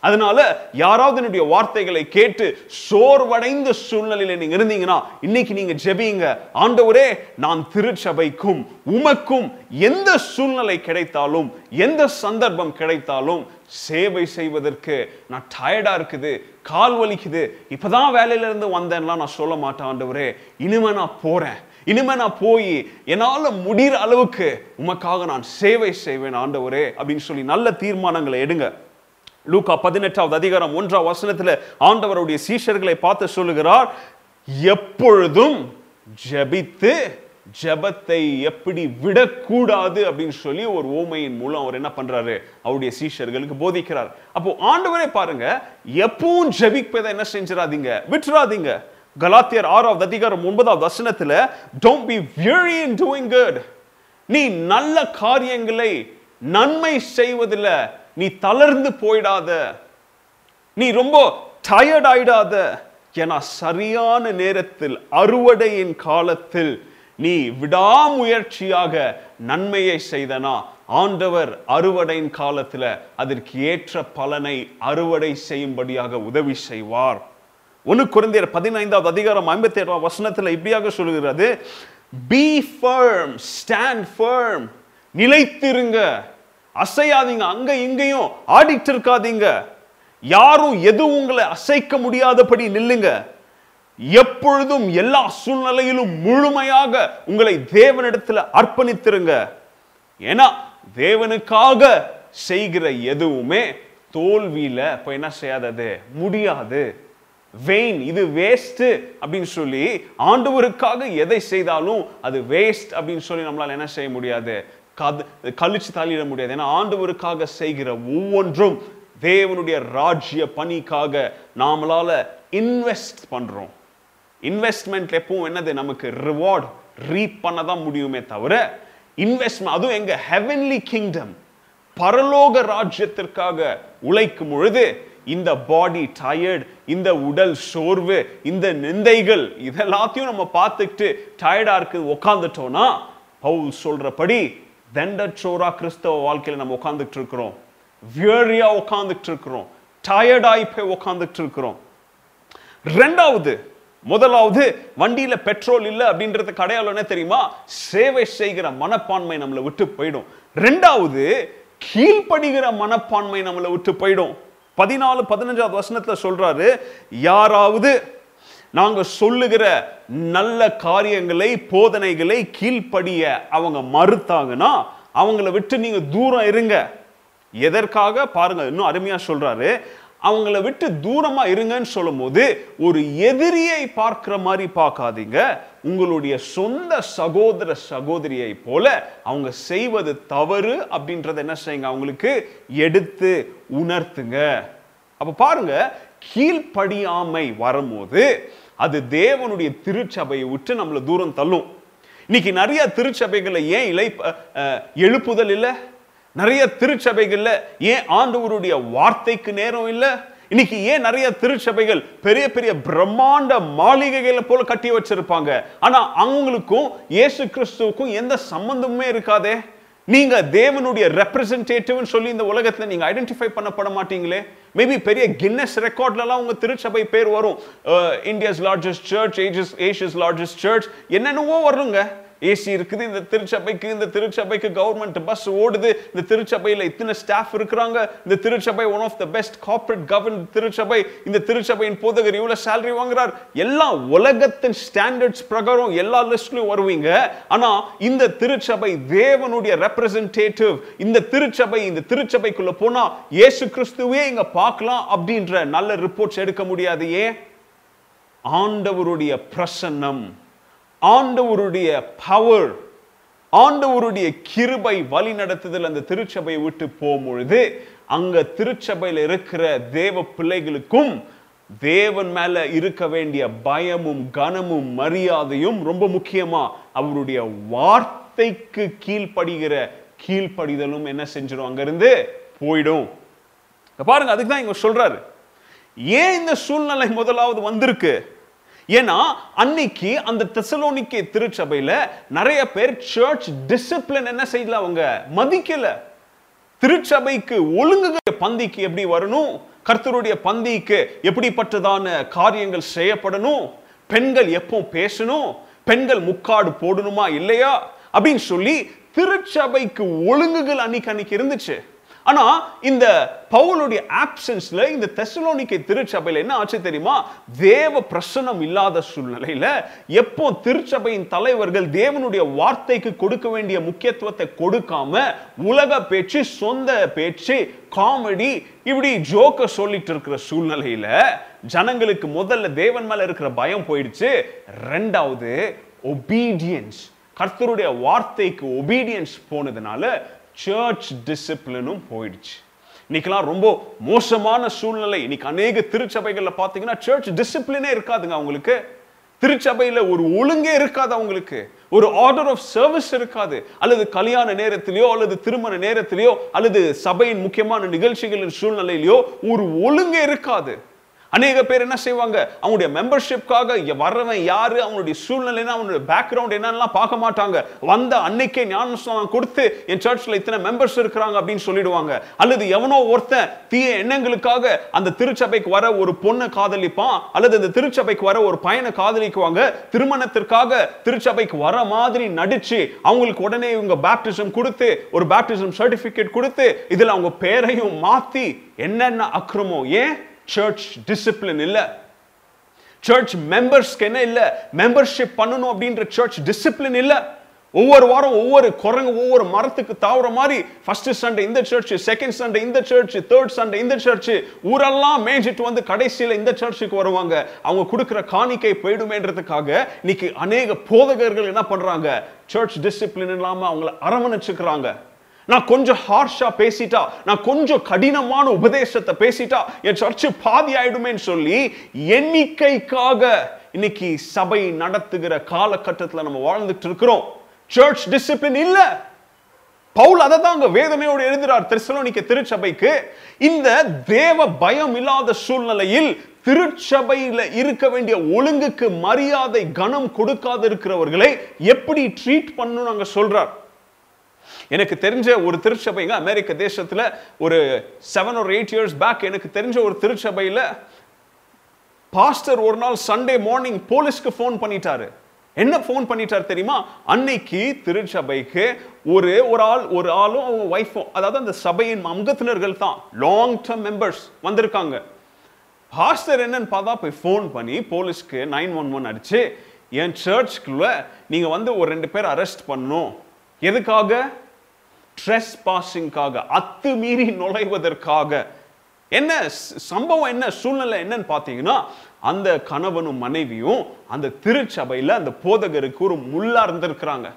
அதனால யாராவது என்னுடைய வார்த்தைகளை கேட்டு சோர்வடைந்த சூழ்நிலையில நீங்க இருந்தீங்கன்னா இன்னைக்கு நீங்க ஜெபிங்க. ஆண்டவரே நான் திருச்சபைக்கும் உமக்கும் எந்த சூழ்நிலை கிடைத்தாலும் எந்த சந்தர்ப்பம் கிடைத்தாலும் சேவை செய்வதற்கு நான் டயர்டா இருக்குது கால் வலிக்குது. இப்பதான் வேலையில இருந்து வந்தேன்லாம் நான் சொல்ல மாட்டேன் ஆண்டவரே. இனிமே நான் போறேன். இனிமே நான் போய் என்னால் முடிகிற அளவுக்கு உமக்காக நான் சேவை செய்வேன் ஆண்டவரே அப்படின்னு சொல்லி நல்ல தீர்மானங்களை எடுங்க. லூக்கா பதினெட்டாவது அதிகாரம் ஒன்றாம் வசனத்துல ஆண்டவருடைய சீஷர்களை பார்த்து சொல்லுகிறார் எப்பொழுதும் ஜெபித்து ஜெபத்தை எப்படி விடக்கூடாது? அப்படின்னு சொல்லி ஒரு ஓமையின் மூலம் அவர் என்ன பண்றாரு? அவருடைய சீஷர்களுக்கு போதிக்கிறார். அப்போ ஆண்டவரே பாருங்க எப்பவும் ஜபிப்பதை என்ன செஞ்சிடாதீங்க விட்டுறாதீங்க. கலாத்தியர் ஆறாவது அதிகாரம் ஒன்பதாவது வசனத்துல don't be weary in doing good நீ நல்ல காரியங்களை நன்மை செய்வதில் நீ தளர்ந்து போயிடாத. நீ ரொம்ப டயர்ட் ஆயிடாத. ஏன்னா சரியான நேரத்தில் அறுவடையின் காலத்தில் நீ விடாமுயற்சியாக நன்மையை செய்தனா. ஆண்டவர் அறுவடையின் காலத்துல அதற்கு ஏற்ற பலனை அறுவடை செய்யும்படியாக உதவி செய்வார். ஒன்னு குறைந்தர் பதினைந்தாவது அதிகாரம் ஐம்பத்தி ஏழாம் வசனத்தில் இப்படியாக சொல்லுகிறது. பி ஃபர்ம் ஸ்டாண்ட் ஃபர்ம் நிலைத்திருங்க. அசையாதீங்க. அங்க இங்கேயும் ஆடிட்டு இருக்காதீங்க. யாரும் எதுவும் உங்களை அசைக்க முடியாதபடி நில்லுங்க. எப்பொழுதும் எல்லா சூழ்நிலையிலும் முழுமையாக உங்களை தேவனிடத்தில் அர்ப்பணித்திருங்க. ஏன்னா தேவனுக்காக செய்கிற எதுவுமே தோல்வியில இப்போ என்ன செய்யாதது? முடியாது. வெயின் இது வேஸ்ட் அப்படின்னு சொல்லி ஆண்டவருக்காக எதை செய்தாலும் அது வேஸ்ட் அப்படின்னு சொல்லி நம்மளால என்ன செய்ய முடியாது? கது கழிச்சு தள்ளிட முடியாது. ஏன்னா ஆண்டவருக்காக செய்கிற ஒவ்வொன்றும் தேவனுடைய ராஜ்ய பணிக்காக நாமளால இன்வெஸ்ட் பண்ணுறோம் இன்வெஸ்ட்மெண்ட் எப்பவும் என்னது? நமக்கு ரிவார்ட் ரீப் பண்ண தான் முடியுமே தவிர இன்வெஸ்ட்மெண்ட் அதுவும் எங்க ஹெவன்லி கிங்டம் பரலோக ராஜ்யத்திற்காக உழைக்கும் பொழுது இந்த பாடி டயர்ட் இந்த உடல் சோர்வு இந்த நிந்தைகள் இதெல்லாத்தையும் நம்ம பார்த்துக்கிட்டு டயர்டாக இருக்கு உட்காந்துட்டோம்னா பவுல் சொல்றபடி தண்டச்சோரா கிறிஸ்தவ வாழ்க்கையில் நம்ம உட்காந்துட்டு இருக்கிறோம் வியரியா உட்காந்துட்டு இருக்கிறோம் டயர்டாகி போய் உட்காந்துட்டு இருக்கிறோம் ரெண்டாவது முதலாவது வண்டியில பெட்ரோல் இல்லை அப்படின்றது அடையாளம் என்ன தெரியுமா? சேவை செய்கிற மனப்பான்மை நம்மளை விட்டு போயிடும். ரெண்டாவது கீழ்ப்படுகிற மனப்பான்மை நம்மளை விட்டு போயிடும். பதினாலு பதினஞ்சாவது வசனத்துல சொல்றாரு யாராவது நாங்கள் சொல்லுகிற நல்ல காரியங்களை போதனைகளை கீழ்ப்படிய அவங்க மறுத்தாங்கன்னா அவங்கள விட்டு நீங்கள் தூரம் இருங்க. எதற்காக? பாருங்க இன்னும் அருமையாக சொல்றாரு. அவங்கள விட்டு தூரமா இருங்கன்னு சொல்லும்போது ஒரு எதிரியை பார்க்கிற மாதிரி பார்க்காதீங்க. உங்களுடைய சொந்த சகோதர சகோதரியை போல அவங்க செய்வது தவறு அப்படின்றத என்ன செய்யுங்க? அவங்களுக்கு எடுத்து உணர்த்துங்க. அப்ப பாருங்க கீழ்ப்படியாமை வரும்போது அது தேவனுடைய திருச்சபையை விட்டு நம்மளை தூரம் தள்ளும். இன்னைக்கு நிறைய திருச்சபைகளை ஏன் இலை எழுப்புதல் இல்லை? நிறைய திருச்சபைகளில் ஏன் ஆண்டவருடைய வார்த்தைக்கு நேரம் இல்லை? இன்னைக்கு ஏன் நிறைய திருச்சபைகள் பெரிய பெரிய பிரம்மாண்ட மாளிகைகளை போல கட்டி வச்சிருப்பாங்க? ஆனா அவங்களுக்கும் இயேசு கிறிஸ்துவுக்கும் எந்த சம்பந்தமுமே இருக்காதே? நீங்க தேவனுடைய ரெப்ரசன்டேட்டிவ்னு சொல்லி இந்த உலகத்துல நீங்க ஐடென்டிஃபை பண்ணப்பட மாட்டீங்களே? மேபி பெரிய கின்னஸ் ரெக்கார்ட்லலாம் உங்க திருச்சபை பேர் வரும். India's largest church ages Asia's largest church என்னென்னவோ வருங்க. ஏசி இருக்குது இந்த திருச்சபைக்கு இந்த திருச்சபைக்கு கவர்மெண்ட் பஸ் ஓடுது. இந்த திருச்சபையில் இத்தனை ஸ்டாஃப் இருக்கிறாங்க. இந்த திருச்சபை one of the best corporate govern திருச்சபை. இந்த திருச்சபையின் போதகர் இவ்வளோ சேலரி வாங்குறார்? எல்லா உலகத்தின் ஸ்டாண்டர்ட்ஸ் பிரகாரம் எல்லா லிஸ்ட்லையும் வருவீங்க. ஆனால் இந்த திருச்சபை தேவனுடைய ரெப்ரசன்டேட்டிவ் இந்த திருச்சபை இந்த திருச்சபைக்குள்ள போனால் ஏசு கிறிஸ்துவே இங்கே பார்க்கலாம் அப்படின்ற நல்ல ரிப்போர்ட்ஸ் எடுக்க முடியாது ஏன்? ஆண்டவருடைய பிரசன்னம். ஆண்டவருடைய பவர் ஆண்டவருடைய கிருபை வழி நடத்துதல் அந்த திருச்சபையை விட்டு போகும்பொழுது அங்க திருச்சபையில் இருக்கிற தேவ பிள்ளைகளுக்கும் தேவன் மேல இருக்க வேண்டிய பயமும் கனமும் மரியாதையும் ரொம்ப முக்கியமா அவருடைய வார்த்தைக்கு கீழ்ப்படுகிற கீழ்ப்படிதலும் என்ன செஞ்சிடும்? அங்கிருந்து போயிடும். பாருங்க அதுக்கு தான் இங்க சொல்றாரு. ஏன் இந்த சூழ்நிலை முதலாவது வந்திருக்கு? ஏன்னா அன்னைக்கு அந்த தெசலோனிக்கே திருச்சபையில நிறைய பேர் சர்ச் டிசிப்ளின் என்ன செய்யல அவங்க? மதிக்கல. திருச்சபைக்கு ஒழுங்குக பந்திக்கு எப்படி வரணும்? கர்த்தருடைய பந்திக்கு எப்படிப்பட்டதான காரியங்கள் செய்யப்படணும்? பெண்கள் எப்போ பேசணும்? பெண்கள் முக்காடு போடணுமா இல்லையா? அப்படின்னு சொல்லி திருச்சபைக்கு ஒழுங்குகள் அன்னைக்கு அன்னைக்கு இருந்துச்சு. ஆனால் இந்த பவுலுடைய ஆப்சன்ஸில் இந்த தெசலோனிக்கை திருச்சபையில் என்ன ஆச்சு தெரியுமா? தேவ பிரசனம் இல்லாத சூழ்நிலையில் எப்போ திருச்சபையின் தலைவர்கள் தேவனுடைய வார்த்தைக்கு கொடுக்க வேண்டிய முக்கியத்துவத்தை கொடுக்காம உலக பேச்சு சொந்த பேச்சு காமெடி இப்படி ஜோக்க சொல்லிட்டு இருக்கிற சூழ்நிலையில் ஜனங்களுக்கு முதல்ல தேவன் மேலே இருக்கிற பயம் போயிடுச்சு. ரெண்டாவது ஒபீடியன்ஸ் கர்த்தருடைய வார்த்தைக்கு ஒபீடியன்ஸ் போனதுனால சர்ச் டிசிப்ளினும் போயிடுச்சு. இன்னைக்கெல்லாம் ரொம்ப மோசமான சூழ்நிலை. இன்னைக்கு அநேக திருச்சபைகளில் பார்த்தீங்கன்னா சர்ச் டிசிப்ளினே இருக்காதுங்க அவங்களுக்கு. திருச்சபையில் ஒரு ஒழுங்கே இருக்காது அவங்களுக்கு. ஒரு ஆர்டர் ஆஃப் சர்வீஸ் இருக்காது. அல்லது கல்யாண நேரத்திலேயோ அல்லது திருமண நேரத்திலேயோ அல்லது சபையின் முக்கியமான நிகழ்ச்சிகளின் சூழ்நிலையிலையோ ஒரு ஒழுங்கே இருக்காது. அநேக பேர் என்ன செய்வாங்க? அவங்களுடைய மெம்பர்ஷிப்காக வர்றவன் யாரு? அவனுடைய சூழ்நிலை அவனுடைய பேக்ரவுண்ட் என்னன்னா பார்க்க மாட்டாங்க. வந்த அன்னைக்கே ஞானஸ்தானம் கொடுத்து என் சர்ச்ல இத்தனை மெம்பர்ஸ் இருக்கிறாங்க அப்படின்னு சொல்லிடுவாங்க. அல்லது எவனோ ஒருத்தன் தீய எண்ணங்களுக்காக அந்த திருச்சபைக்கு வர ஒரு பொண்ணை காதலிப்பான் அல்லது அந்த திருச்சபைக்கு வர ஒரு பையனை காதலிக்குவாங்க. திருமணத்திற்காக திருச்சபைக்கு வர மாதிரி நடிச்சு அவங்களுக்கு உடனே இவங்க பேப்டிசம் கொடுத்து ஒரு பேப்டிசம் சர்டிபிகேட் கொடுத்து இதுல அவங்க பேரையும் மாத்தி என்னென்ன அக்கிரமம்? ஏன்? சர்ச் டிசிப்ளின் இல்லை. சர்ச் மெம்பர்ஸ்க்கு என்ன இல்லை? மெம்பர்ஷிப் பண்ணணும் அப்படின்ற சர்ச் டிசிப்ளின் இல்லை. ஒவ்வொரு வாரம் ஒவ்வொரு குரங்கு ஒவ்வொரு மரத்துக்கு தாவுற மாதிரி ஃபர்ஸ்ட் சண்டே இந்த சர்ச் செகண்ட் சண்டே இந்த சர்ச் தேர்ட் சண்டே இந்த சர்ச் ஊரெல்லாம் மேய்ஞ்சிட்டு வந்து கடைசியில் இந்த சர்ச்சுக்கு வருவாங்க. அவங்க கொடுக்குற காணிக்கை போயிடுமேன்றதுக்காக இன்னைக்கு அநேக போதகர்கள் என்ன பண்றாங்க? சர்ச் டிசிப்ளின் இல்லாமல் அவங்கள அரவணைச்சுக்கிறாங்க. நான் கொஞ்சம் ஹார்ஷா பேசிட்டா நான் கொஞ்சம் கடினமான உபதேசத்தை பேசிட்டா என் சர்ச்சு பாதி ஆயிடுமேன்னு சொல்லி எண்ணிக்கைக்காக இன்னைக்கு சபை நடத்துகிற காலகட்டத்தில் நம்ம வாழ்ந்துட்டு இருக்கிறோம். சர்ச் டிசிப்ளின் இல்ல. பவுல் அதை தான் அங்க வேதனையோடு எழுதுறார். திருசலோனிக்க திருச்சபைக்கு இந்த தேவ பயம் இல்லாத சூழ்நிலையில் திருச்சபையில இருக்க வேண்டிய ஒழுங்குக்கு மரியாதை கனம் கொடுக்காது இருக்கிறவர்களை எப்படி ட்ரீட் பண்ணணும் அங்க சொல்றார். எனக்கு தெரிஞ்ச ஒரு திருச்சபைங்க அமெரிக்க தேசத்தில் ஒரு செவன் ஒரு எயிட் இயர்ஸ் பேக் எனக்கு தெரிஞ்ச ஒரு திருச்சபையில் பாஸ்டர் ஒரு நாள் சண்டே மார்னிங் போலீஸ்க்கு ஃபோன் பண்ணிட்டாரு. என்ன ஃபோன் பண்ணிட்டார் தெரியுமா? அன்னைக்கு திருச்சபைக்கு ஒரு ஒரு ஆள் ஒரு ஆளும் அவங்க ஒய்ஃபும் அதாவது அந்த சபையின் அங்கத்தினர்கள் தான் லாங் டேர்ம் மெம்பர்ஸ் வந்திருக்காங்க. பாஸ்டர் என்னன்னு பார்த்தா போய் ஃபோன் பண்ணி போலீஸ்க்கு நைன் ஒன் ஒன் அடிச்சு என் சர்ச்சுக்குள்ள நீங்கள் வந்து ஒரு ரெண்டு பேர் அரெஸ்ட் பண்ணணும். எதுக்காக? ட்ரெஸ் பாசிங்காக அத்துமீறி நுழைவதற்காக. என்ன சம்பவம் என்ன சூழ்நிலை என்னன்னு பார்த்தீங்கன்னா அந்த கணவனும் மனைவியும் அந்த திருச்சபையில் அந்த போதகருக்கு ஒரு முள்ளா இருந்திருக்கிறாங்க.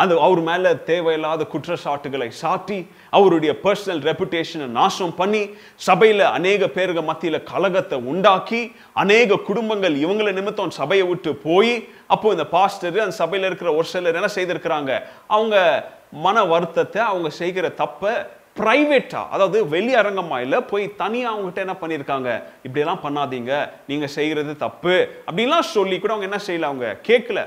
அந்த அவர் மேலே தேவையில்லாத குற்றச்சாட்டுகளை சாட்டி அவருடைய பர்சனல் ரெப்புடேஷனை நாசம் பண்ணி சபையில் அநேக பேருக மத்தியில் கலகத்தை உண்டாக்கி அநேக குடும்பங்கள் இவங்களை நிமித்தம் சபையை விட்டு போய் அப்போ இந்த பாஸ்டர் அந்த சபையில் இருக்கிற ஒரு சிலர் என்ன செய்திருக்கிறாங்க? அவங்க மன வருத்தத்தை அவங்க செய்கிற தப்பை ப்ரைவேட்டாக அதாவது வெளி அரங்கமா இல்லை போய் தனியாக அவங்ககிட்ட என்ன பண்ணியிருக்காங்க? இப்படியெல்லாம் பண்ணாதீங்க நீங்கள் செய்கிறது தப்பு அப்படின்லாம் சொல்லி கூட அவங்க என்ன செய்யல அவங்க கேட்கல.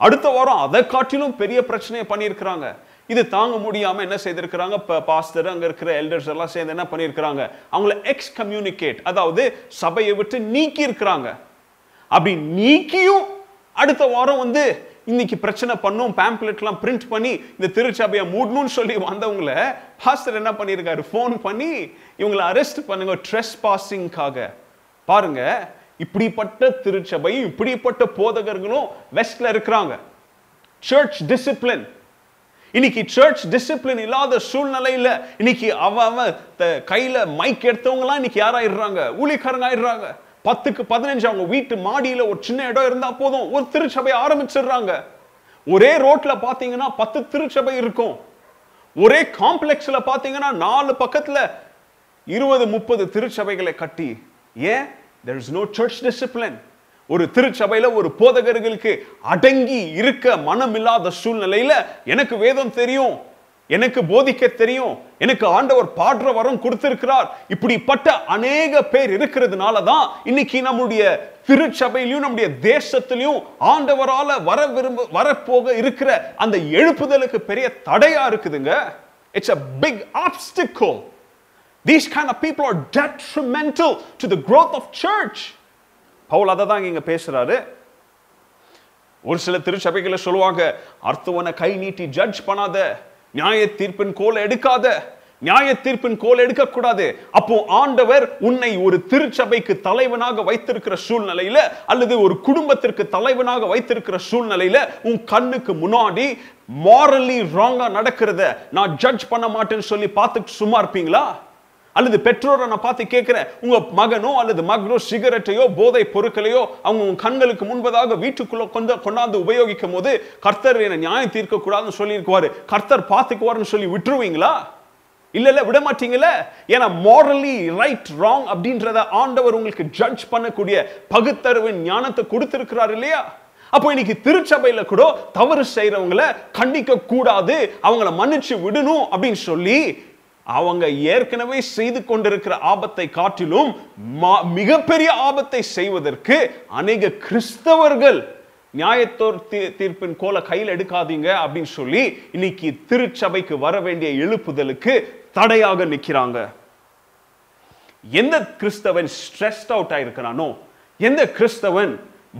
அடுத்த வாரம் அதை காட்டிலும் பெரிய பிரச்சனையை பண்ணியிருக்கிறாங்க. இது தாங்க முடியாம என்ன செய்திருக்கிறாங்க? பாஸ்டர் அங்க இருக்கிற எல்டர்ஸ் எல்லாம் சேர்ந்து என்ன பண்ணியிருக்கிறாங்க? அவங்கள எக்ஸ் கம்யூனிகேட் அதாவது சபையை விட்டு நீக்கி இருக்கிறாங்க அப்படி நீக்கியும் அடுத்த வாரம் வந்து இன்னைக்கு பிரச்சனை பண்ணும் பேம்ப்ளெட்லாம் பிரிண்ட் பண்ணி இந்த திருச்சபையை மூடணும்னு சொல்லி வந்தவங்கள பாஸ்டர் என்ன பண்ணியிருக்காரு? ஃபோன் பண்ணி இவங்களை அரெஸ்ட் பண்ணுங்க ட்ரெஸ் பாசிங்காக பாருங்க இப்படிப்பட்ட திருச்சபையும் இப்படிப்பட்ட போதகர்களும் வெஸ்ட்ல இருக்கிறாங்க. சர்ச் டிசிப்ளின் இன்னைக்கு சர்ச் டிசிப்ளின் இல்லாத சூழ்நிலையில இன்னைக்கு அவ அவன் கையில மைக் எடுத்தவங்கலாம் இன்னைக்கு யாராயிடுறாங்க? ஊழிக்காரங்க ஆயிடுறாங்க. பத்துக்கு பதினஞ்சு அவங்க வீட்டு மாடியில ஒரு சின்ன இடம் இருந்தா போதும். ஒரு திருச்சபை ஆரம்பிச்சிடுறாங்க. ஒரே ரோட்ல பாத்தீங்கன்னா பத்து திருச்சபை இருக்கும். ஒரே காம்ப்ளெக்ஸ்ல பாத்தீங்கன்னா நாலு பக்கத்துல இருபது முப்பது திருச்சபைகளை கட்டி ஏன்? There is no church discipline ஒரு திருச்சபையில ஒரு போதகர்களுக்கு அடங்கி இருக்க மனமில்லாத சூழ்நிலையில எனக்கு வேதம் தெரியும் எனக்கு போதிக்க தெரியும் எனக்கு ஆண்டவர் பாடுற வரம் கொடுத்திருக்கிறார். இப்படிப்பட்ட அநேக பேர் இருக்கிறதுனால தான் இன்னைக்கு நம்முடைய திருச்சபையிலையும் நம்முடைய தேசத்திலையும் ஆண்டவரால வர விரும்ப வரப்போக இருக்கிற அந்த எழுப்புதலுக்கு பெரிய தடையா இருக்குதுங்க. It's a big obstacle. These kind of people are detrimental to the growth of church. Paul அதை தான் இங்கே பேசுறாரு. ஒரு சில திருச்சபைகளை சொல்லுவாங்க அர்த்தவனை கை நீட்டி ஜட்ஜ் பண்ணாத நியாய தீர்ப்பின் கோலை எடுக்காத நியாய தீர்ப்பின் கோல் எடுக்கக்கூடாது. அப்போ ஆண்டவர் உன்னை ஒரு திருச்சபைக்கு தலைவனாக வைத்திருக்கிற சூழ்நிலையில அல்லது ஒரு குடும்பத்திற்கு தலைவனாக வைத்திருக்கிற சூழ்நிலையில உன் கண்ணுக்கு முன்னாடி மாரலி ராங்கா நடக்கிறத நான் ஜட்ஜ் பண்ண மாட்டேன்னு சொல்லி பார்த்துட்டு சும்மா இருப்பீங்களா? அல்லது பெற்றோரை நான் பார்த்து கேட்கிறேன் உங்க மகனோ அல்லது மகனோ சிகரெட்டையோ போதை பொருட்களையோ அவங்க உங்க கண்களுக்கு முன்பதாக வீட்டுக்குள்ள கொண்டு கொண்டாந்து உபயோகிக்கும் போது கர்த்தர் என்னை நியாயம் தீர்க்க கூடாதுன்னு சொல்லி கர்த்தர் பார்த்துக்குவாருன்னு சொல்லி விட்டுருவீங்களா? இல்ல இல்ல விட மாட்டீங்கல்ல ஏன்னா மாரலி ரைட் ராங் அப்படின்றத ஆண்டவர் உங்களுக்கு ஜட்ஜ் பண்ணக்கூடிய பகுத்தறிவின் ஞானத்தை கொடுத்திருக்கிறார் இல்லையா? அப்போ இன்னைக்கு திருச்சபையில கூட தவறு செய்யறவங்கள கண்டிக்க கூடாது அவங்கள மன்னிச்சு விடணும் அப்படின்னு சொல்லி அவங்க ஏற்கனவே செய்து கொண்டிருக்கிற ஆபத்தை காட்டிலும் மா- மிகப்பெரிய ஆபத்தை செய்வதற்கு அநேக கிறிஸ்தவர்கள் நியாயத்தோர் தீர்ப்பின் கோல கையில் எடுக்காதீங்க அப்படின்னு சொல்லி இன்னைக்கு திருச்சபைக்கு வர வேண்டிய எழுப்புதலுக்கு தடையாக நிக்கிறாங்க எந்த கிறிஸ்தவன் ஸ்ட்ரெஸ்ட் அவுட் ஆயிருக்கிறானோ எந்த கிறிஸ்தவன்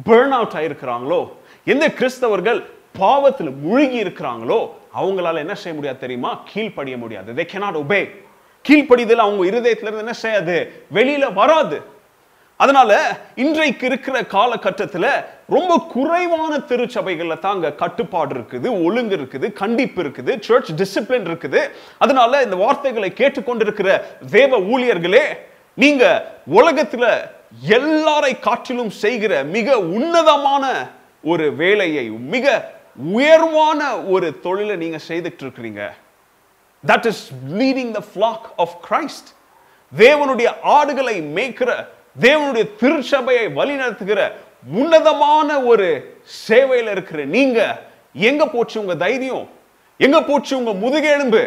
பேர்ன் அவுட் ஆயிருக்கிறாங்களோ எந்த கிறிஸ்தவர்கள் பாவத்தில் முழுகி இருக்கிறாங்களோ அவங்களால என்ன செய்ய முடியாது தெரியுமா? கீழ்ப்படிய முடியாது. தே cannot ஒபே கீழ்ப்படிதல் அவங்க இருதயத்துல இருந்து என்ன செய்யாது? வெளியில வராது. அதனால இன்றைக்கு இருக்கிற காலகட்டத்துல ரொம்ப குறைவான திருச்சபைகள்ல தாங்க கட்டுப்பாடு இருக்குது ஒழுங்கு இருக்குது கண்டிப்பு இருக்குது சர்ச் டிசிப்ளின் இருக்குது. அதனால இந்த வார்த்தைகளை கேட்டுக்கொண்டிருக்கிற தேவ ஊழியர்களே நீங்க உலகத்துல எல்லாரை காற்றிலும் செய்கிற மிக உன்னதமான ஒரு வேலையை மிக உயர்வான ஒரு தொழிலை நீங்க செய்துட்டு இருக்கிறீங்க that is leading the flock of Christ தேவனுடைய ஆடுகளை மேய்க்கிற தேவனுடைய திருச்சபையை வழிநடத்துகிற உன்னதமான ஒரு சேவையில் இருக்கிற நீங்க எங்க போச்சு உங்க தைரியம்? எங்க போச்சு உங்க முதுகெலும்பு?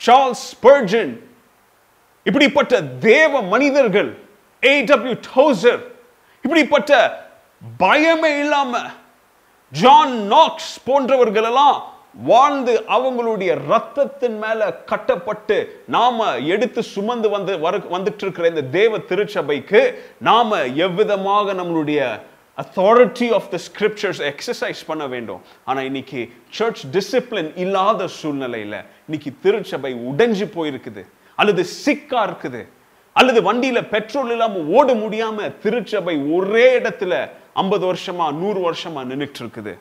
சார்ல்ஸ் பர்ஜன் இப்படிப்பட்ட தேவ மனிதர்கள் ஏ.டபிள்யூ டவுசர் இப்படிப்பட்ட பயமே இல்லாம ஜான் நாக்ஸ் போன்றவர்கள் எல்லாம் வாழ்ந்து அவங்களுடைய ரத்தத்தின் மேல கட்டப்பட்டு நாம எடுத்து சுமந்து வந்து வர வந்துட்டு இருக்கிற இந்த தேவ திருச்சபைக்கு நாம எவ்விதமாக நம்மளுடைய authority of the scriptures exercise பண்ண வேண்டும். ஆனா இன்னைக்கு சர்ச் டிசிப்ளின் இல்லாத சூழ்நிலையில இன்னைக்கு திருச்சபை உடைஞ்சு போயிருக்குது. அல்லது சிக்கா இருக்குது. அல்லது வண்டியில பெட்ரோல் இல்லாமல் ஓட முடியாம திருச்சபை ஒரே இடத்துல ஐம்பது வருஷமா நூறு வருஷமா நின்னுட்டு இருக்குது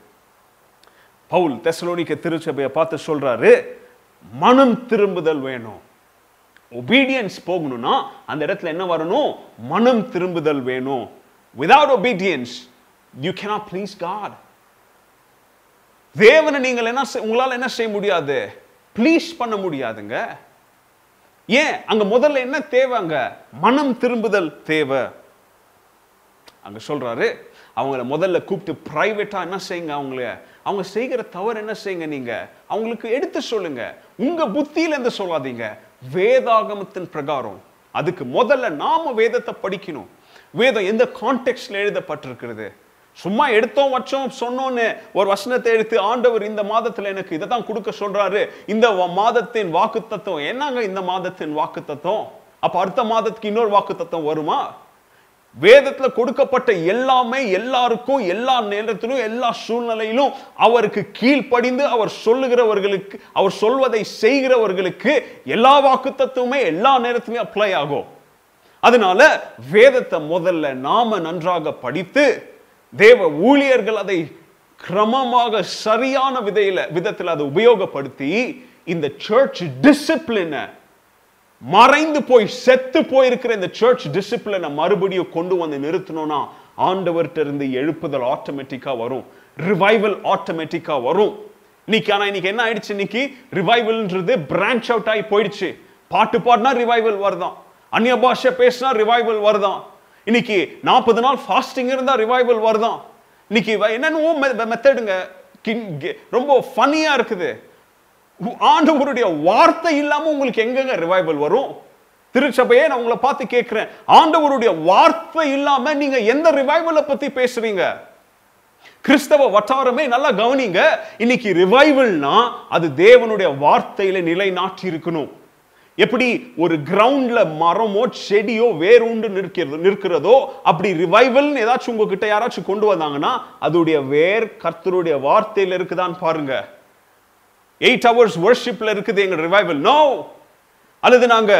பவுல் தெசலோனிக்க திருச்சபையை பார்த்து சொல்றாரு மனம் திரும்புதல் வேணும். ஒபீடியன்ஸ் போகணும்னா அந்த இடத்துல என்ன வரணும்? மனம் திரும்புதல் வேணும். Without obedience you cannot please God தேவனை நீங்கள் என்ன செய்- உங்களால என்ன செய்ய முடியாது? ப்ளீஸ் பண்ண முடியாதுங்க. ஏன்? அங்க முதல்ல என்ன தேவை அங்க? மனம் திரும்புதல் தேவை. அங்க சொல்றாரு அவங்கள முதல்ல கூப்பிட்டு ப்ரைவேட்டாக என்ன செய்யுங்க அவங்கள? அவங்க செய்கிற தவறு என்ன செய்யுங்க நீங்க? அவங்களுக்கு எடுத்து சொல்லுங்க. உங்க புத்தியில இருந்து சொல்லாதீங்க. வேதாகமத்தின் பிரகாரம். அதுக்கு முதல்ல நாம வேதத்தை படிக்கணும். வேதம் எந்த கான்டெக்ட்ல எழுதப்பட்டிருக்கிறது? சும்மா எடுத்தோம் வச்சோம் சொன்னோன்னு ஒரு வசனத்தை எடுத்து ஆண்டவர் இந்த மாதத்துல எனக்கு இதை தான் கொடுக்க சொல்றாரு. இந்த மாதத்தின் வாக்கு தத்துவம் என்னங்க இந்த மாதத்தின் வாக்கு தத்துவம் அப்ப அடுத்த மாதத்துக்கு இன்னொரு வாக்கு தத்துவம் வருமா? வேதத்துல கொடுக்கப்பட்ட எல்லாமே எல்லாருக்கும் எல்லா நேரத்திலும் எல்லா சூழ்நிலையிலும் அவருக்கு கீழ்ப்படிந்து அவர் சொல்லுகிறவர்களுக்கு அவர் சொல்வதை செய்கிறவர்களுக்கு எல்லா வாக்கு தத்துவமே எல்லா நேரத்துமே அப்ளை ஆகும். அதனால வேதத்தை முதல்ல நாம நன்றாக படித்து தேவ ஊழியர்கள் அதை கிரமமாக சரியான விதையில விதத்தில் அதை உபயோகப்படுத்தி இந்த சர்ச் டிசிப்ளினை மறைந்து போய் செத்து போயிருக்கிற இந்த சர்ச் டிசிப்ளினை மறுபடியும் கொண்டு வந்து நிறுத்தணும்னா ஆண்டவர்கிட்ட இருந்து எழுப்புதல் ஆட்டோமேட்டிக்கா வரும். ரிவைவல் ஆட்டோமேட்டிக்கா வரும். இன்னைக்கு ஆனா இன்னைக்கு என்ன ஆயிடுச்சு? இன்னைக்கு ரிவைவல்ன்றது பிரான்ச் அவுட் ஆகி போயிடுச்சு. பாட்டு பாடினா ரிவைவல் வருதான். அந்நிய பாஷை பேசினா ரிவைவல் வருதான். இன்னைக்கு நாற்பது நாள் ஃபாஸ்டிங் இருந்தால் ரிவைவல் வருதான். இன்னைக்கு என்னென்னவோ மெத்தடுங்க ரொம்ப ஃபனியாக இருக்குது. ஆண்டவருடைய வார்த்தை இல்லாம உங்களுக்கு எங்கெங்க ரிவைவல் வரும்? திருச்சபையே நான் உங்களை பார்த்து கேட்கிறேன். ஆண்டவருடைய வார்த்தை இல்லாம நீங்க எந்த ரிவைவலை பத்தி பேசுறீங்க? கிறிஸ்தவ வட்டாரமே நல்லா கவனிங்க. இன்னைக்கு ரிவைவல்னா அது தேவனுடைய வார்த்தையில நிலைநாட்டி இருக்கணும். எப்படி ஒரு கிரவுண்ட்ல மரமோ செடியோ வேரூண்டு நிற்கிறது நிற்கிறதோ அப்படி ரிவைவல்னு ஏதாச்சும் உங்ககிட்ட யாராச்சும் கொண்டு வந்தாங்கன்னா அதோடைய வேர் கர்த்தருடைய வார்த்தையில இருக்குதான்னு பாருங்க. எயிட் ஹவர்ஸ் ஒர்ஷிப்ல இருக்குது எங்க ரிவைவல் நோ அல்லது நாங்க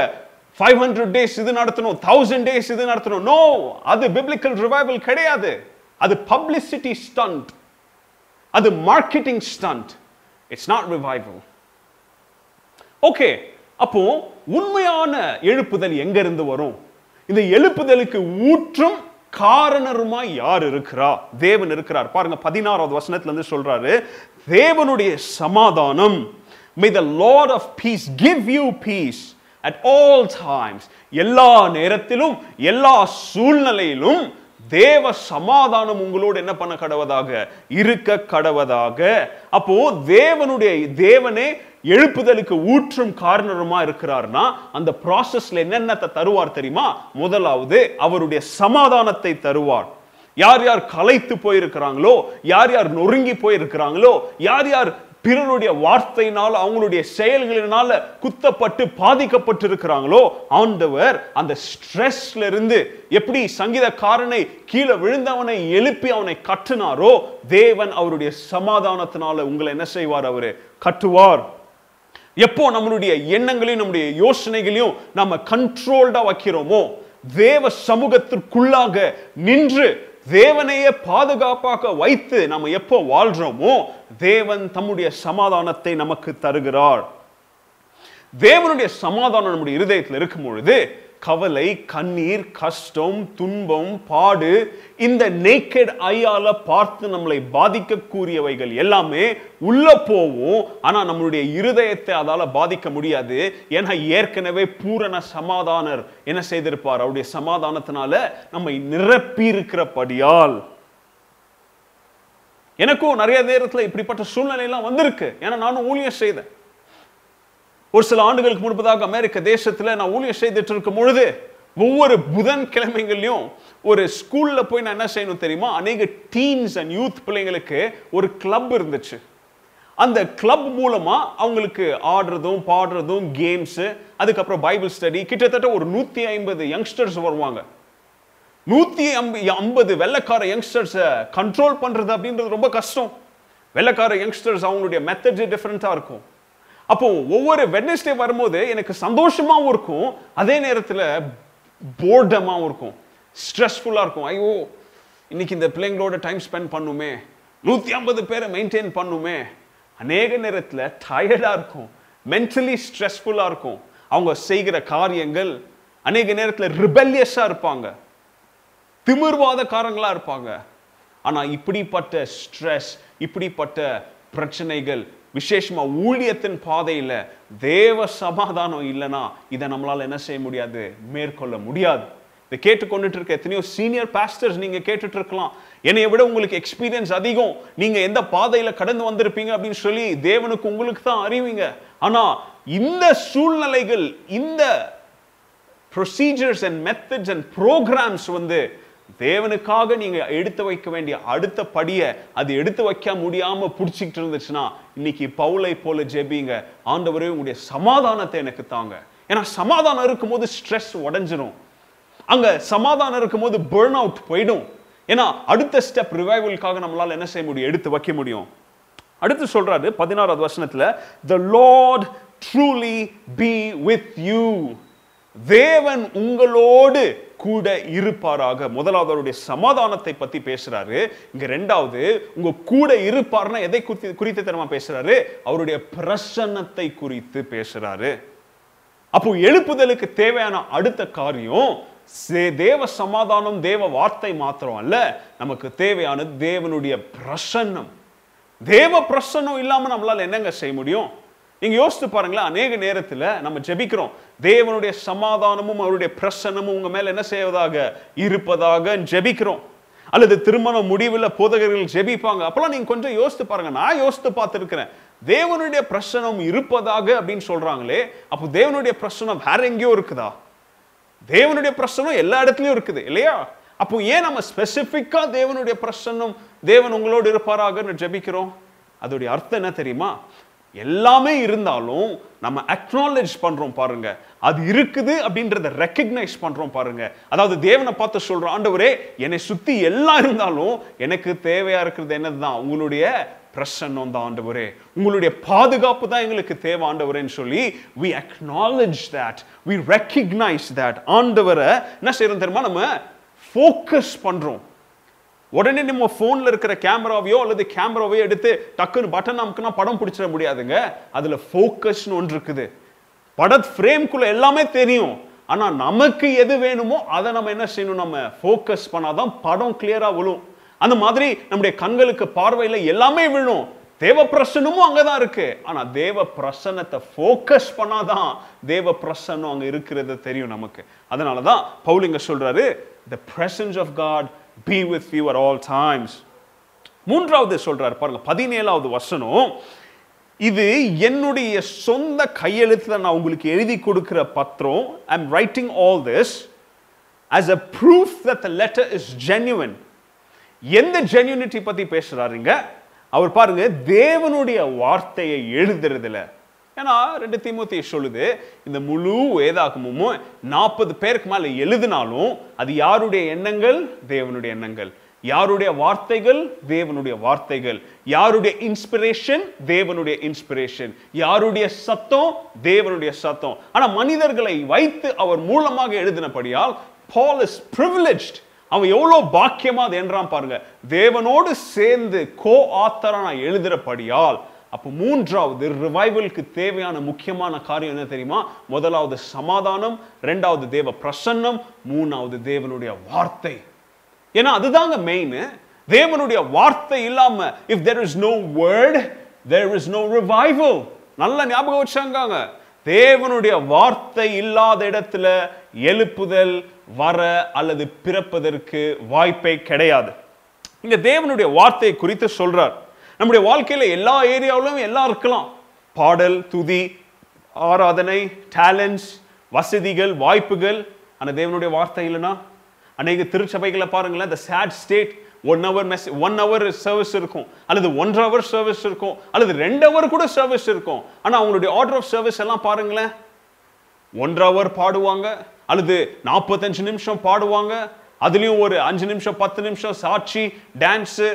ஃபைவ் ஹண்ட்ரட் டேஸ் இது நடத்தணும் தௌசண்ட் டேஸ் இது நடத்தணும். நோ அது பிப்ளிக்கல் ரிவைவல் கிடையாது. அது பப்ளிசிட்டி ஸ்டண்ட் அது marketing stunt it's not revival okay அப்போ உண்மையான எழுப்புதல் எங்க இருந்து வரும்? இந்த எழுப்புதலுக்கு ஊற்றும் காரணருமாய் யார் இருக்கிறா? தேவன் இருக்கிறார். பாருங்க பதினாறாவது வசனத்துல இருந்து சொல்றாரு தேவனுடைய சமாதானம். May the Lord of peace give you peace at all times எல்லா நேரத்திலும் எல்லா சூழ்நிலையிலும் தேவ சமாதானம் உங்களோடு என்ன பண்ண கடவதாக? இருக்க கடவதாக. அப்போ தேவனுடைய தேவனே எழுப்புதலுக்கு ஊற்றும் காரணமா இருக்கிறார்னா அந்த ப்ராசஸ்ல என்னென்னத்தை தருவார் தெரியுமா? முதலாவது அவருடைய சமாதானத்தை தருவார். யார் யார் கலைத்து போயிருக்கிறாங்களோ யார் யார் நொறுங்கி போயிருக்கிறாங்களோ யார் யார் பிறருடைய வார்த்தையினால் அவங்களுடைய செயல்களினால குத்தப்பட்டு பாதிக்கப்பட்டு இருக்கிறாங்களோ ஆண்டவர் அந்த ஸ்ட்ரெஸ்ல இருந்து எப்படி சங்கீதக்காரனை கீழே விழுந்தவனை எழுப்பி அவனை கட்டுனாரோ தேவன் அவருடைய சமாதானத்தினால உங்களை என்ன செய்வார் அவரு? கட்டுவார். எப்போ நம்மளுடைய எண்ணங்களையும் நம்முடைய யோசனைகளையும் நம்ம கண்ட்ரோல்டா வைக்கிறோமோ தேவ சமூகத்திற்குள்ளாக நின்று தேவனையே பாதுகாப்பாக வைத்து நம்ம எப்போ வாழ்றோமோ தேவன் தம்முடைய சமாதானத்தை நமக்கு தருகிறார். தேவனுடைய சமாதானம் நம்முடைய இருதயத்தில் இருக்கும் பொழுது கவலை கண்ணீர் கஷ்டம் துன்பம் பாடு இந்த நேக்கெட் ஐயால பார்த்து நம்மளை பாதிக்கக்கூடியவைகள் எல்லாமே உள்ள போவோம். ஆனா நம்மளுடைய இருதயத்தை அதால பாதிக்க முடியாது. ஏன்னா ஏற்கனவே பூரண சமாதானர் என்ன செய்திருப்பார்? அவருடைய சமாதானத்தினால நம்மை நிரப்பி இருக்கிறபடியால் எனக்கும் நிறைய நேரத்துல இப்படிப்பட்ட சூழ்நிலை எல்லாம் வந்திருக்கு. ஏன்னா நானும் ஊழியம் செய்தேன். ஒரு சில ஆண்டுகளுக்கு முன்பதாக அமெரிக்க தேசத்தில் நான் ஊழியம் செய்துட்டு இருக்கும் பொழுது ஒவ்வொரு புதன் கிழமைகள்லையும் ஒரு ஸ்கூலில் போய் நான் என்ன செய்யணும் தெரியுமா? அநேக டீன்ஸ் அண்ட் யூத் பிள்ளைங்களுக்கு ஒரு கிளப் இருந்துச்சு. அந்த கிளப் மூலமாக அவங்களுக்கு ஆடுறதும் பாடுறதும் கேம்ஸு அதுக்கப்புறம் பைபிள் ஸ்டடி கிட்டத்தட்ட ஒரு நூற்றி ஐம்பது யங்ஸ்டர்ஸ் வருவாங்க. நூத்தி ஐம்பது வெள்ளக்கார யங்ஸ்டர்ஸை கண்ட்ரோல் பண்ணுறது அப்படின்றது ரொம்ப கஷ்டம். வெள்ளக்கார யங்ஸ்டர்ஸ் அவங்களுடைய மெத்தட்ஸே டிஃப்ரெண்ட்டாக இருக்கும். அப்போ ஒவ்வொரு வெட்னஸ்டே வரும்போது எனக்கு சந்தோஷமாகவும் இருக்கும். அதே நேரத்தில் போர்டமாகவும் இருக்கும். ஸ்ட்ரெஸ்ஃபுல்லாக இருக்கும். ஐயோ இன்னைக்கு இந்த பிள்ளைங்களோட டைம் ஸ்பெண்ட் பண்ணுமே. நூற்றி ஐம்பது பேரை மெயின்டைன் பண்ணுமே. அநேக நேரத்தில் டயர்டாக இருக்கும். மென்டலி ஸ்ட்ரெஸ்ஃபுல்லாக இருக்கும். அவங்க செய்கிற காரியங்கள் அநேக நேரத்தில் ரிபெல்லியஸாக இருப்பாங்க. திமிர்வாதக்காரங்களா இருப்பாங்க. ஆனால் இப்படிப்பட்ட ஸ்ட்ரெஸ் இப்படிப்பட்ட பிரச்சனைகள் விசேஷமாக ஊழியத்தின் பாதையில் தேவ சமாதானம் இல்லைன்னா இதை நம்மளால் என்ன செய்ய முடியாது? மேற்கொள்ள முடியாது. இதை கேட்டுக்கொண்டுட்டு இருக்க எத்தனையோ சீனியர் பாஸ்டர்ஸ் நீங்கள் கேட்டுட்டு இருக்கலாம் என்னைய விட உங்களுக்கு எக்ஸ்பீரியன்ஸ் அதிகம். நீங்கள் எந்த பாதையில் கடந்து வந்திருப்பீங்க அப்படின்னு சொல்லி தேவனுக்கு உங்களுக்கு தான் அறிவிங்க. ஆனால் இந்த சூழ்நிலைகள் இந்த procedures and methods and programmes வந்து தேவனுக்காக நீங்கள் எடுத்து வைக்க வேண்டிய அடுத்த படியை அது எடுத்து வைக்க முடியாமல் பிடிச்சிக்கிட்டு இருந்துச்சுன்னா இன்னைக்கு பவுலை போல ஜெபிங்க. ஆண்டவரே உங்களுடைய சமாதானத்தை எனக்கு தாங்க. ஏன்னா சமாதானம் இருக்கும்போது ஸ்ட்ரெஸ் உடஞ்சிரும். அங்க சமாதானம் இருக்கும்போது பேர்ன் அவுட் போயிடும். ஏன்னா அடுத்த ஸ்டெப் ரிவைவலுக்காக நம்மளால என்ன செய்ய முடியும்? எடுத்து வைக்க முடியும். அடுத்து சொல்றாரு பதினாறாவது வசனத்துல the Lord truly be with you தேவன் உங்களோடு கூட இருப்பாராக. முதலாவது அவருடைய சமாதானத்தை பத்தி பேசுறாரு. இங்க ரெண்டாவது உங்க கூட இருப்பார்னா எதை குறித்து குறித்து தரமா பேசுறாரு? அவருடைய பிரசன்னத்தை குறித்து பேசுறாரு. அப்போ எழுப்புதலுக்கு தேவையான அடுத்த காரியம் தேவ சமாதானம் தேவ வார்த்தை மாத்திரம் அல்ல நமக்கு தேவையானது தேவனுடைய பிரசன்னம். தேவ பிரசன்னம் இல்லாம நம்மளால என்னங்க செய்ய முடியும்? நீங்க யோசித்து பாருங்களேன் அநேக நேரத்துல நம்ம ஜெபிக்கிறோம். தேவனுடைய சமாதானமும் அவருடைய பிரசன்னமும் உங்க மேல என்ன செய்வதாக? இருப்பதாக ஜெபிக்கிறோம். அல்லது திருமண முடிவுல போதகர்கள் ஜெபிப்பாங்க. அப்பெல்லாம் நீங்க கொஞ்சம் யோசித்து பாருங்க. நான் யோசித்து பார்த்திருக்கிறேன். தேவனுடைய பிரசனம் இருப்பதாக அப்படின்னு சொல்றாங்களே அப்போ தேவனுடைய பிரசனம் வேற எங்கேயோ இருக்குதா? தேவனுடைய பிரசனம் எல்லா இடத்துலயும் இருக்குது இல்லையா? அப்போ ஏன் நம்ம ஸ்பெசிஃபிக்காக தேவனுடைய பிரசன்னம் தேவன் உங்களோடு இருப்பாராக ஜெபிக்கிறோம்? அதோடைய அர்த்தம் என்ன தெரியுமா? எல்லாமே இருந்தாலும் நம்ம அக்னாலேஜ் பண்றோம் பாருங்க. அது இருக்குது அப்படின்றத ரெக்கக்னைஸ் பண்றோம் பாருங்க. அதாவது தேவனை பார்த்து சொல்றோம் ஆண்டவரே என்னை சுத்தி எல்லாம் இருந்தாலும் எனக்கு தேவையா இருக்கிறது என்னதுதான்? உங்களுடைய பிரசன்னம் தான் ஆண்டவரே. உங்களுடைய பாதுகாப்பு தான் எங்களுக்கு தேவை ஆண்டவரேன்னு சொல்லி we acknowledge that. We recognise that. ஆண்டவரை என்ன செய்யறோம் தெரியுமா? நம்ம ஃபோக்கஸ் பண்றோம். உடனே நம்ம ஃபோனில் இருக்கிற கேமராவையோ அல்லது கேமராவையோ எடுத்து டக்குன்னு பட்டன் அமுக்குனா படம் பிடிச்சிட முடியாதுங்க. அதில் ஃபோக்கஸ்னு ஒன்று இருக்குது. பட ஃப்ரேம்குள்ளே எல்லாமே தெரியும். ஆனால் நமக்கு எது வேணுமோ அதை நம்ம என்ன செய்யணும்? நம்ம ஃபோக்கஸ் பண்ணாதான் படம் கிளியராக விழும். அந்த மாதிரி நம்முடைய கண்களுக்கு பார்வையில் எல்லாமே விழும். தேவ அங்கே தான் இருக்கு. ஆனால் தேவ பிரசன்னத்தை ஃபோக்கஸ் பண்ணாதான் தேவ பிரசனம் அங்கே இருக்கிறது தெரியும் நமக்கு. அதனால தான் பவுலிங்க சொல்றாரு the presence of God be with you at all times மூன்றாவது சொல்றாரு பாருங்க பதினேழாவது வசனம். இது என்னுடைய சொந்த கையெழுத்தில் நான் உங்களுக்கு எழுதி கொடுக்கிற பத்திரம். I am writing all this as a proof that the letter is genuine எந்த ஜென்யூனிட்டி பத்தி பேசுறாருங்க? அவர் பாருங்க தேவனுடைய வார்த்தையை எழுதுறதுல. ஏன்னா ரெண்டு தீமோத்தி சொல்லுது இந்த முழு வேதாகமும் நாற்பது பேருக்கு மேலே எழுதினாலும் அது யாருடைய எண்ணங்கள்? தேவனுடைய எண்ணங்கள். யாருடைய வார்த்தைகள்? தேவனுடைய வார்த்தைகள். யாருடைய இன்ஸ்பிரேஷன் தேவனுடைய இன்ஸ்பிரேஷன் யாருடைய சத்தம்? தேவனுடைய சத்தம். ஆனா மனிதர்களை வைத்து அவர் மூலமாக எழுதினபடியால் பால் இஸ் ப்ரிவிலேஜ்ட் அவன் எவ்வளவு பாக்கியமா அது என்றான் பாருங்க. தேவனோடு சேர்ந்து கோ ஆத்தரா நான் எழுதுறபடியால் அப்போ மூன்றாவது ரிவைவலுக்கு தேவையான முக்கியமான காரியம் என்ன தெரியுமா? முதலாவது சமாதானம் ரெண்டாவது தேவ பிரசன்னம் மூணாவது தேவனுடைய வார்த்தை. ஏன்னா அதுதாங்க மெயின் தேவனுடைய வார்த்தை இல்லாம if there is no word there is no revival நல்ல ஞாபகம் வச்சாங்க. தேவனுடைய வார்த்தை இல்லாத இடத்துல எழுப்புதல் வர அல்லது பிறப்பதற்கு வாய்ப்பே கிடையாது. இங்க தேவனுடைய வார்த்தை குறித்து சொல்றார். நம்முடைய வாழ்க்கையில் எல்லா ஏரியாவிலும் எல்லாம் இருக்கலாம். பாடல் துதி ஆராதனை டேலண்ட்ஸ் வசதிகள் வாய்ப்புகள். ஆனால் தேவனுடைய வார்த்தை இல்லைன்னா அநேக திருச்சபைகளை பாருங்களேன் the sad state one hour mass one hour service இருக்கும். அல்லது ஒன்றரை ஹவர் சர்வீஸ் இருக்கும். அல்லது ரெண்டு ஹவர் கூட சர்வீஸ் இருக்கும். ஆனால் அவங்களுடைய ஆர்டர் ஆஃப் சர்வீஸ் எல்லாம் பாருங்களேன் ஒன்றரை ஹவர் பாடுவாங்க அல்லது நாற்பத்தஞ்சு நிமிஷம் பாடுவாங்க. அதுலேயும் ஒரு அஞ்சு நிமிஷம் பத்து நிமிஷம் சாட்சி டான்ஸு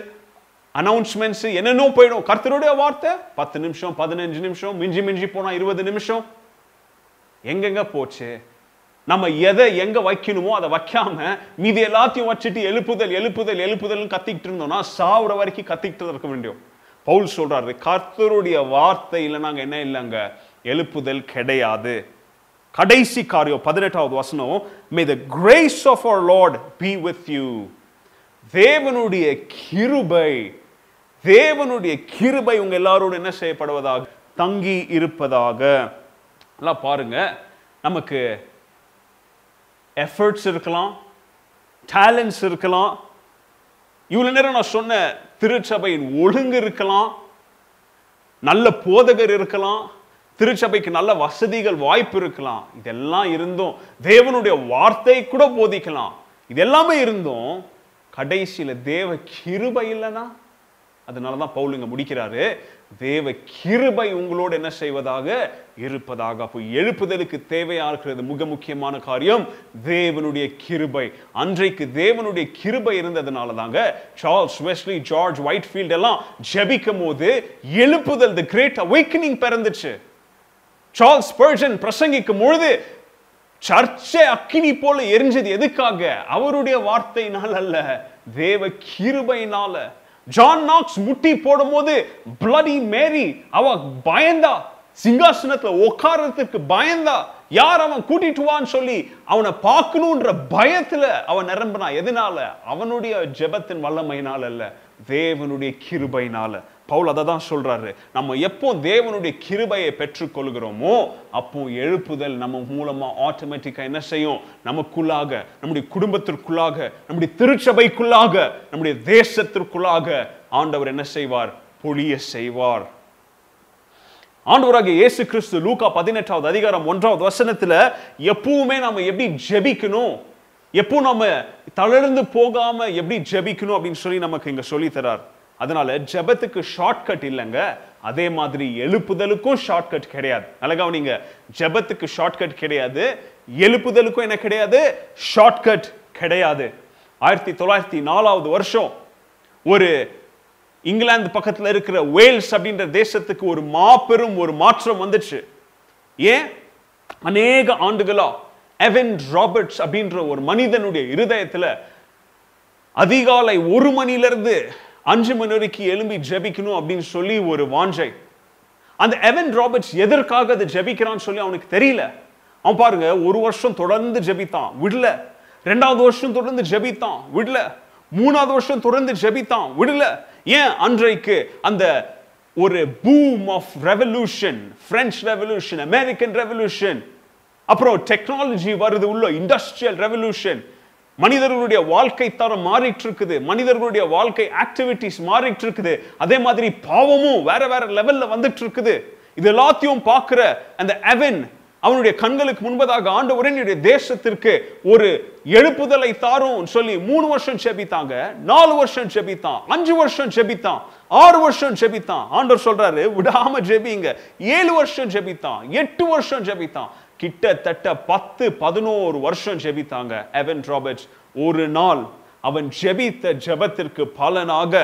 அனௌன்ஸ்மெண்ட்ஸ் என்னென்னோ போயிடும். கர்த்தருடைய வார்த்தை பத்து நிமிஷம் பதினஞ்சு நிமிஷம் மிஞ்சி மிஞ்சி போனால் இருபது நிமிஷம். எங்கெங்க போச்சு? நம்ம எதை எங்க வைக்கணுமோ அதை வைக்காம மீதி எல்லாத்தையும் வச்சுட்டு எழுப்புதல் எழுப்புதல் எழுப்புதல் கத்திக்கிட்டு இருந்தோம்னா சாவுற வரைக்கும் கத்திக்கிட்டு இருக்க வேண்டியும். பவுல் சொல்றாரு கர்த்தருடைய வார்த்தை இல்லை நாங்க என்ன இல்லைங்க? எழுப்புதல் கிடையாது. கடைசி காரியம் பதினெட்டாவது வசனம் may the grace of our Lord be with you தேவனுடைய கிருபை தேவனுடைய கிருபை உங்க எல்லாரோடு என்ன செய்யப்படுவதாக? தங்கி இருப்பதாக. எல்லாம் பாருங்க. நமக்கு எஃபர்ட்ஸ் இருக்கலாம் டேலண்ட்ஸ் இருக்கலாம். இவ்வளோ நேரம் நான் சொன்ன திருச்சபையின் ஒழுங்கு இருக்கலாம் நல்ல போதகர் இருக்கலாம் திருச்சபைக்கு நல்ல வசதிகள் வாய்ப்பு இருக்கலாம். இதெல்லாம் இருந்தும் தேவனுடைய வார்த்தை கூட போதிக்கலாம். இது எல்லாமே இருந்தும் கடைசியில் தேவ கிருபை இல்லைன்னா அதனால தான் பவுல் இங்கே முடிக்கிறாரு. தேவ கிருபை உங்களோடு என்ன செய்வதாக? இருப்பதாக. அப்போ எழுப்புதலுக்கு தேவையா இருக்கிறது மிக முக்கியமான காரியம் தேவனுடைய கிருபை. அன்றைக்கு தேவனுடைய கிருபை இருந்ததுனால தாங்க சார்ல்ஸ் வெஸ்லி ஜார்ஜ் ஒயிட்ஃபீல்ட் எல்லாம் ஜெபிக்கும் போது எழுப்புதல் தி கிரேட் அவேக்கனிங் பிறந்துச்சு. சார்ல்ஸ் பர்ஜன் பிரசங்கிக்கும் பொழுது சர்ச்சை அக்கினி போல எரிஞ்சது எதுக்காக? அவருடைய வார்த்தையினால் அல்ல தேவ கிருபையினால. ஜான் நாக்ஸ் முட்டி போடும்போது பிளடி மேரி அவ பயந்தா. சிங்காசனத்துல உட்காரத்துக்கு பயந்தா. யார் அவன் கூட்டிட்டு வான்னு சொல்லி அவனை பார்க்கணுன்ற பயத்துல அவன் நிரம்பினா. எதனால? அவனுடைய ஜெபத்தின் வல்லமையினால அல்ல தேவனுடைய கிருபையினால. பவுல் அதை தான் சொல்றாரு. நம்ம எப்போ தேவனுடைய கிருபையை பெற்றுக்கொள்கிறோமோ அப்போ எழுப்புதல் நம்ம மூலமா ஆட்டோமேட்டிக்கா என்ன செய்யும்? நமக்குள்ளாக நம்முடைய குடும்பத்திற்குள்ளாக நம்முடைய திருச்சபைக்குள்ளாக நம்முடைய தேசத்திற்குள்ளாக ஆண்டவர் என்ன செய்வார்? பொழிய செய்வார். ஆண்டவராகிய இயேசு கிறிஸ்து லூக்கா பதினெட்டாவது அதிகாரம் ஒன்றாவது வசனத்துல எப்பவுமே நம்ம எப்படி ஜெபிக்கணும்? எப்போ நம்ம தளர்ந்து போகாம எப்படி ஜெபிக்கணும் அப்படின்னு சொல்லி நமக்கு இங்க சொல்லி தரார். அதனால ஜெபத்துக்கு ஷார்ட்கட் இல்லைங்க. அதே மாதிரி எழுப்புதலுக்கும் ஷார்ட்கட் கிடையாது. அழகா நீங்க ஜெபத்துக்கு ஷார்ட்கட் கிடையாது. எழுப்புதலுக்கும் என்ன கிடையாது? ஷார்ட்கட் கிடையாது. ஆயிரத்தி தொள்ளாயிரத்தி நாலாவது வருஷம் ஒரு இங்கிலாந்து பக்கத்துல இருக்கிற வேல்ஸ் அப்படின்ற தேசத்துக்கு ஒரு மாபெரும் ஒரு மாற்றம் வந்துச்சு. ஏன்? அநேக ஆண்டுகளா எவன் ராபர்ட்ஸ் அப்படின்ற ஒரு மனிதனுடைய இருதயத்துல அதிகாலை ஒரு மணிலிருந்து அஞ்சு மணி வரைக்கும் எழும்பி ஜெபிக்கணும் அப்படின்னு சொல்லி ஒரு வாஞ்சை. அந்த எவன் ராபர்ட்ஸ் எதற்காக அதை ஜெபிக்கிறான்னு சொல்லி அவனுக்கு தெரியல. அவன் பாருங்க ஒரு வருஷம் தொடர்ந்து ஜெபித்தான் விடல. ரெண்டாவது வருஷம் தொடர்ந்து ஜெபித்தான் விடல. மூணாவது வருஷம் தொடர்ந்து ஜெபித்தான் விடல. ஏன்? அன்றைக்கு அந்த ஒரு boom of revolution French revolution American revolution அப்புறம் டெக்னாலஜி வருது உள்ள இண்டஸ்ட்ரியல் ரெவல்யூஷன் மனிதர்களுடைய வாழ்க்கை தரம் மாறிட்டு இருக்குது மனிதர்களுடைய வாழ்க்கை ஆக்டிவிட்டிஸ் மாறிட்டு இருக்குது அதே மாதிரி பாவமும் வேற வேற லெவல்ல வந்துட்டு இருக்குது இது எல்லாத்தையும் பார்க்கிற அந்த அவன் அவனுடைய கண்களுக்கு முன்பதாக ஆண்டவரே என்னுடைய தேசத்திற்கு ஒரு எழுப்புதலை தாரும் சொல்லி மூணு வருஷம் செபித்தாங்க நாலு வருஷம் செபித்தான் அஞ்சு வருஷம் செபித்தான் ஆறு வருஷம் ஜெபித்தான் ஆண்டவர் சொல்றாரு விடாம ஜெபிங்க ஏழு வருஷம் ஜெபித்தான் எட்டு வருஷம் ஜெபித்தான் கிட்டத்தட்ட பத்து பதினோரு வருஷம் ஜெபித்தாங்க. எவன் ராபர்ட்ஸ் ஒரு நாள் அவன் ஜெபித்த ஜெபத்திற்கு பலனாக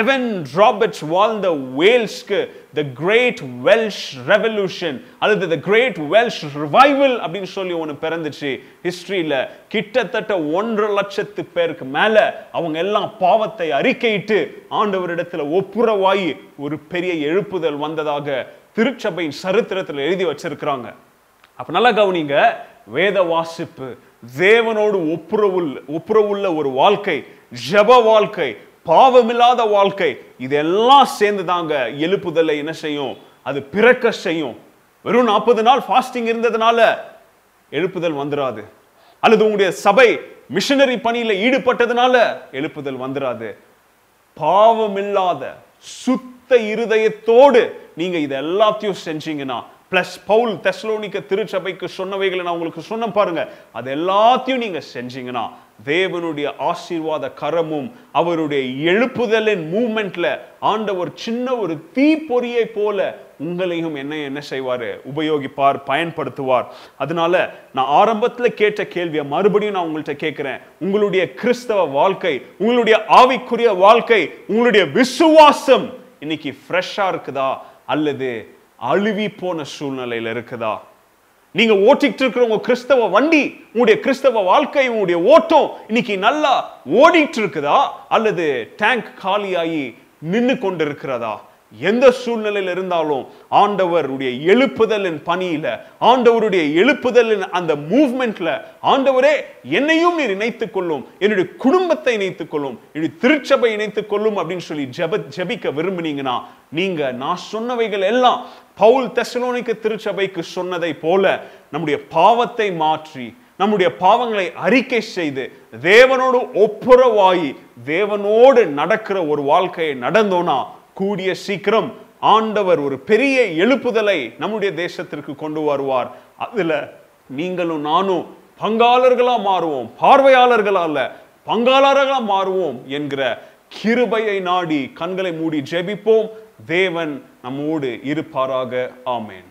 எவன் ராபர்ட்ஸ் வாழ்ந்த வேல்ஸ்க்கு த கிரேட் வெல்ஷ் ரெவல்யூஷன் அல்லது த கிரேட் வெல்ஷ் ரிவைவல் அப்படின்னு சொல்லி ஒன்று பிறந்துச்சு. ஹிஸ்டரியில் கிட்டத்தட்ட ஒன்றரை லட்சத்து பேருக்கு மேல அவங்க எல்லாம் பாவத்தை அறிக்கையிட்டு ஆண்டவரிடத்துல ஒப்புரவாயி ஒரு பெரிய எழுப்புதல் வந்ததாக திருச்சபையின் சரித்திரத்தில் எழுதி வச்சிருக்கிறாங்க. அப்போ நல்லா கவனிங்க. வேத வாசிப்பு தேவனோடு ஒப்புரவுள்ள ஒப்புரவுள்ள ஒரு வாழ்க்கை ஜப வாழ்க்கை பாவமில்லாத வாழ்க்கை இதெல்லாம் சேர்ந்து தாங்க எழுப்புதலை என்ன செய்யும்? அது பிறக்க செய்யும். வெறும் நாற்பது நாள் ஃபாஸ்டிங் இருந்ததுனால எழுப்புதல் வந்துடாது அல்லது உங்களுடைய சபை மிஷனரி பணியில் ஈடுபட்டதுனால எழுப்புதல் வந்துடாது பாவமில்லாத சுத்த இருதயத்தோடு நீங்க இது எல்லாத்தையும் செஞ்சீங்கன்னா பிளஸ் பவுல் தெஸ்லோனிக்க திருச்சபைக்கு சொன்னவைகளை நான் உங்களுக்கு சொன்ன பாருங்க. அது எல்லாத்தையும் நீங்க செஞ்சீங்கன்னா தேவனுடைய ஆசீர்வாத கரமும் அவருடைய எழுப்புதலின் மூமெண்ட்ல ஆண்டவர் சின்ன ஒரு தீப்பொறியை போல உங்களையும் என்ன என்ன செய்வார்? உபயோகிப்பார் பயன்படுத்துவார். அதனால நான் ஆரம்பத்தில் கேட்ட கேள்வியை மறுபடியும் நான் உங்கள்கிட்ட கேட்கிறேன். உங்களுடைய கிறிஸ்தவ வாழ்க்கை உங்களுடைய ஆவிக்குரிய வாழ்க்கை உங்களுடைய விசுவாசம் இன்னைக்கு ஃப்ரெஷ்ஷாக இருக்குதா? அல்லது அழுவி போன சூழ்நிலையில இருக்குதா? நீங்க ஓட்டிட்டு இருக்கிற உங்க கிறிஸ்தவ வண்டி உங்களுடைய கிறிஸ்தவ வாழ்க்கை உங்களுடைய ஓட்டம் இன்னைக்கு நல்லா ஓடிட்டு இருக்குதா அல்லது டேங்க் காலியாகி நின்னு கொண்டு இருக்கிறதா எந்த சூழ்நிலையில் இருந்தாலும் ஆண்டவருடைய எழுப்புதலின் பணியில ஆண்டவருடைய எழுப்புதலின் அந்த மூவ்மெண்ட்ல ஆண்டவரே என்னையும் நீர் இணைத்துக் கொள்ளும் என்னுடைய குடும்பத்தை இணைத்துக் கொள்ளும் என்னுடைய திருச்சபை இணைத்துக் கொள்ளும் அப்படின்னு சொல்லி ஜெப ஜெபிக்க விரும்புனீங்கன்னா நீங்க நான் சொன்னவைகள் எல்லாம் பவுல் தெசலோனிக்கு திருச்சபைக்கு சொன்னதை போல நம்முடைய பாவத்தை மாற்றி நம்முடைய பாவங்களை அறிக்கை செய்து தேவனோடு ஒப்புரவாயி தேவனோடு நடக்கிற ஒரு வாழ்க்கையை நடந்தோனா கூடிய சீக்கிரம் ஆண்டவர் ஒரு பெரிய எழுப்புதலை நம்முடைய தேசத்திற்கு கொண்டு வருவார். அதுல நீங்களும் நானும் பங்காளர்களா மாறுவோம் பார்வையாளர்களா அல்ல பங்காளர்களா மாறுவோம் என்கிற கிருபையை நாடி கண்களை மூடி ஜெபிப்போம். தேவன் நம்மோடு இருப்பாராக. ஆமேன்.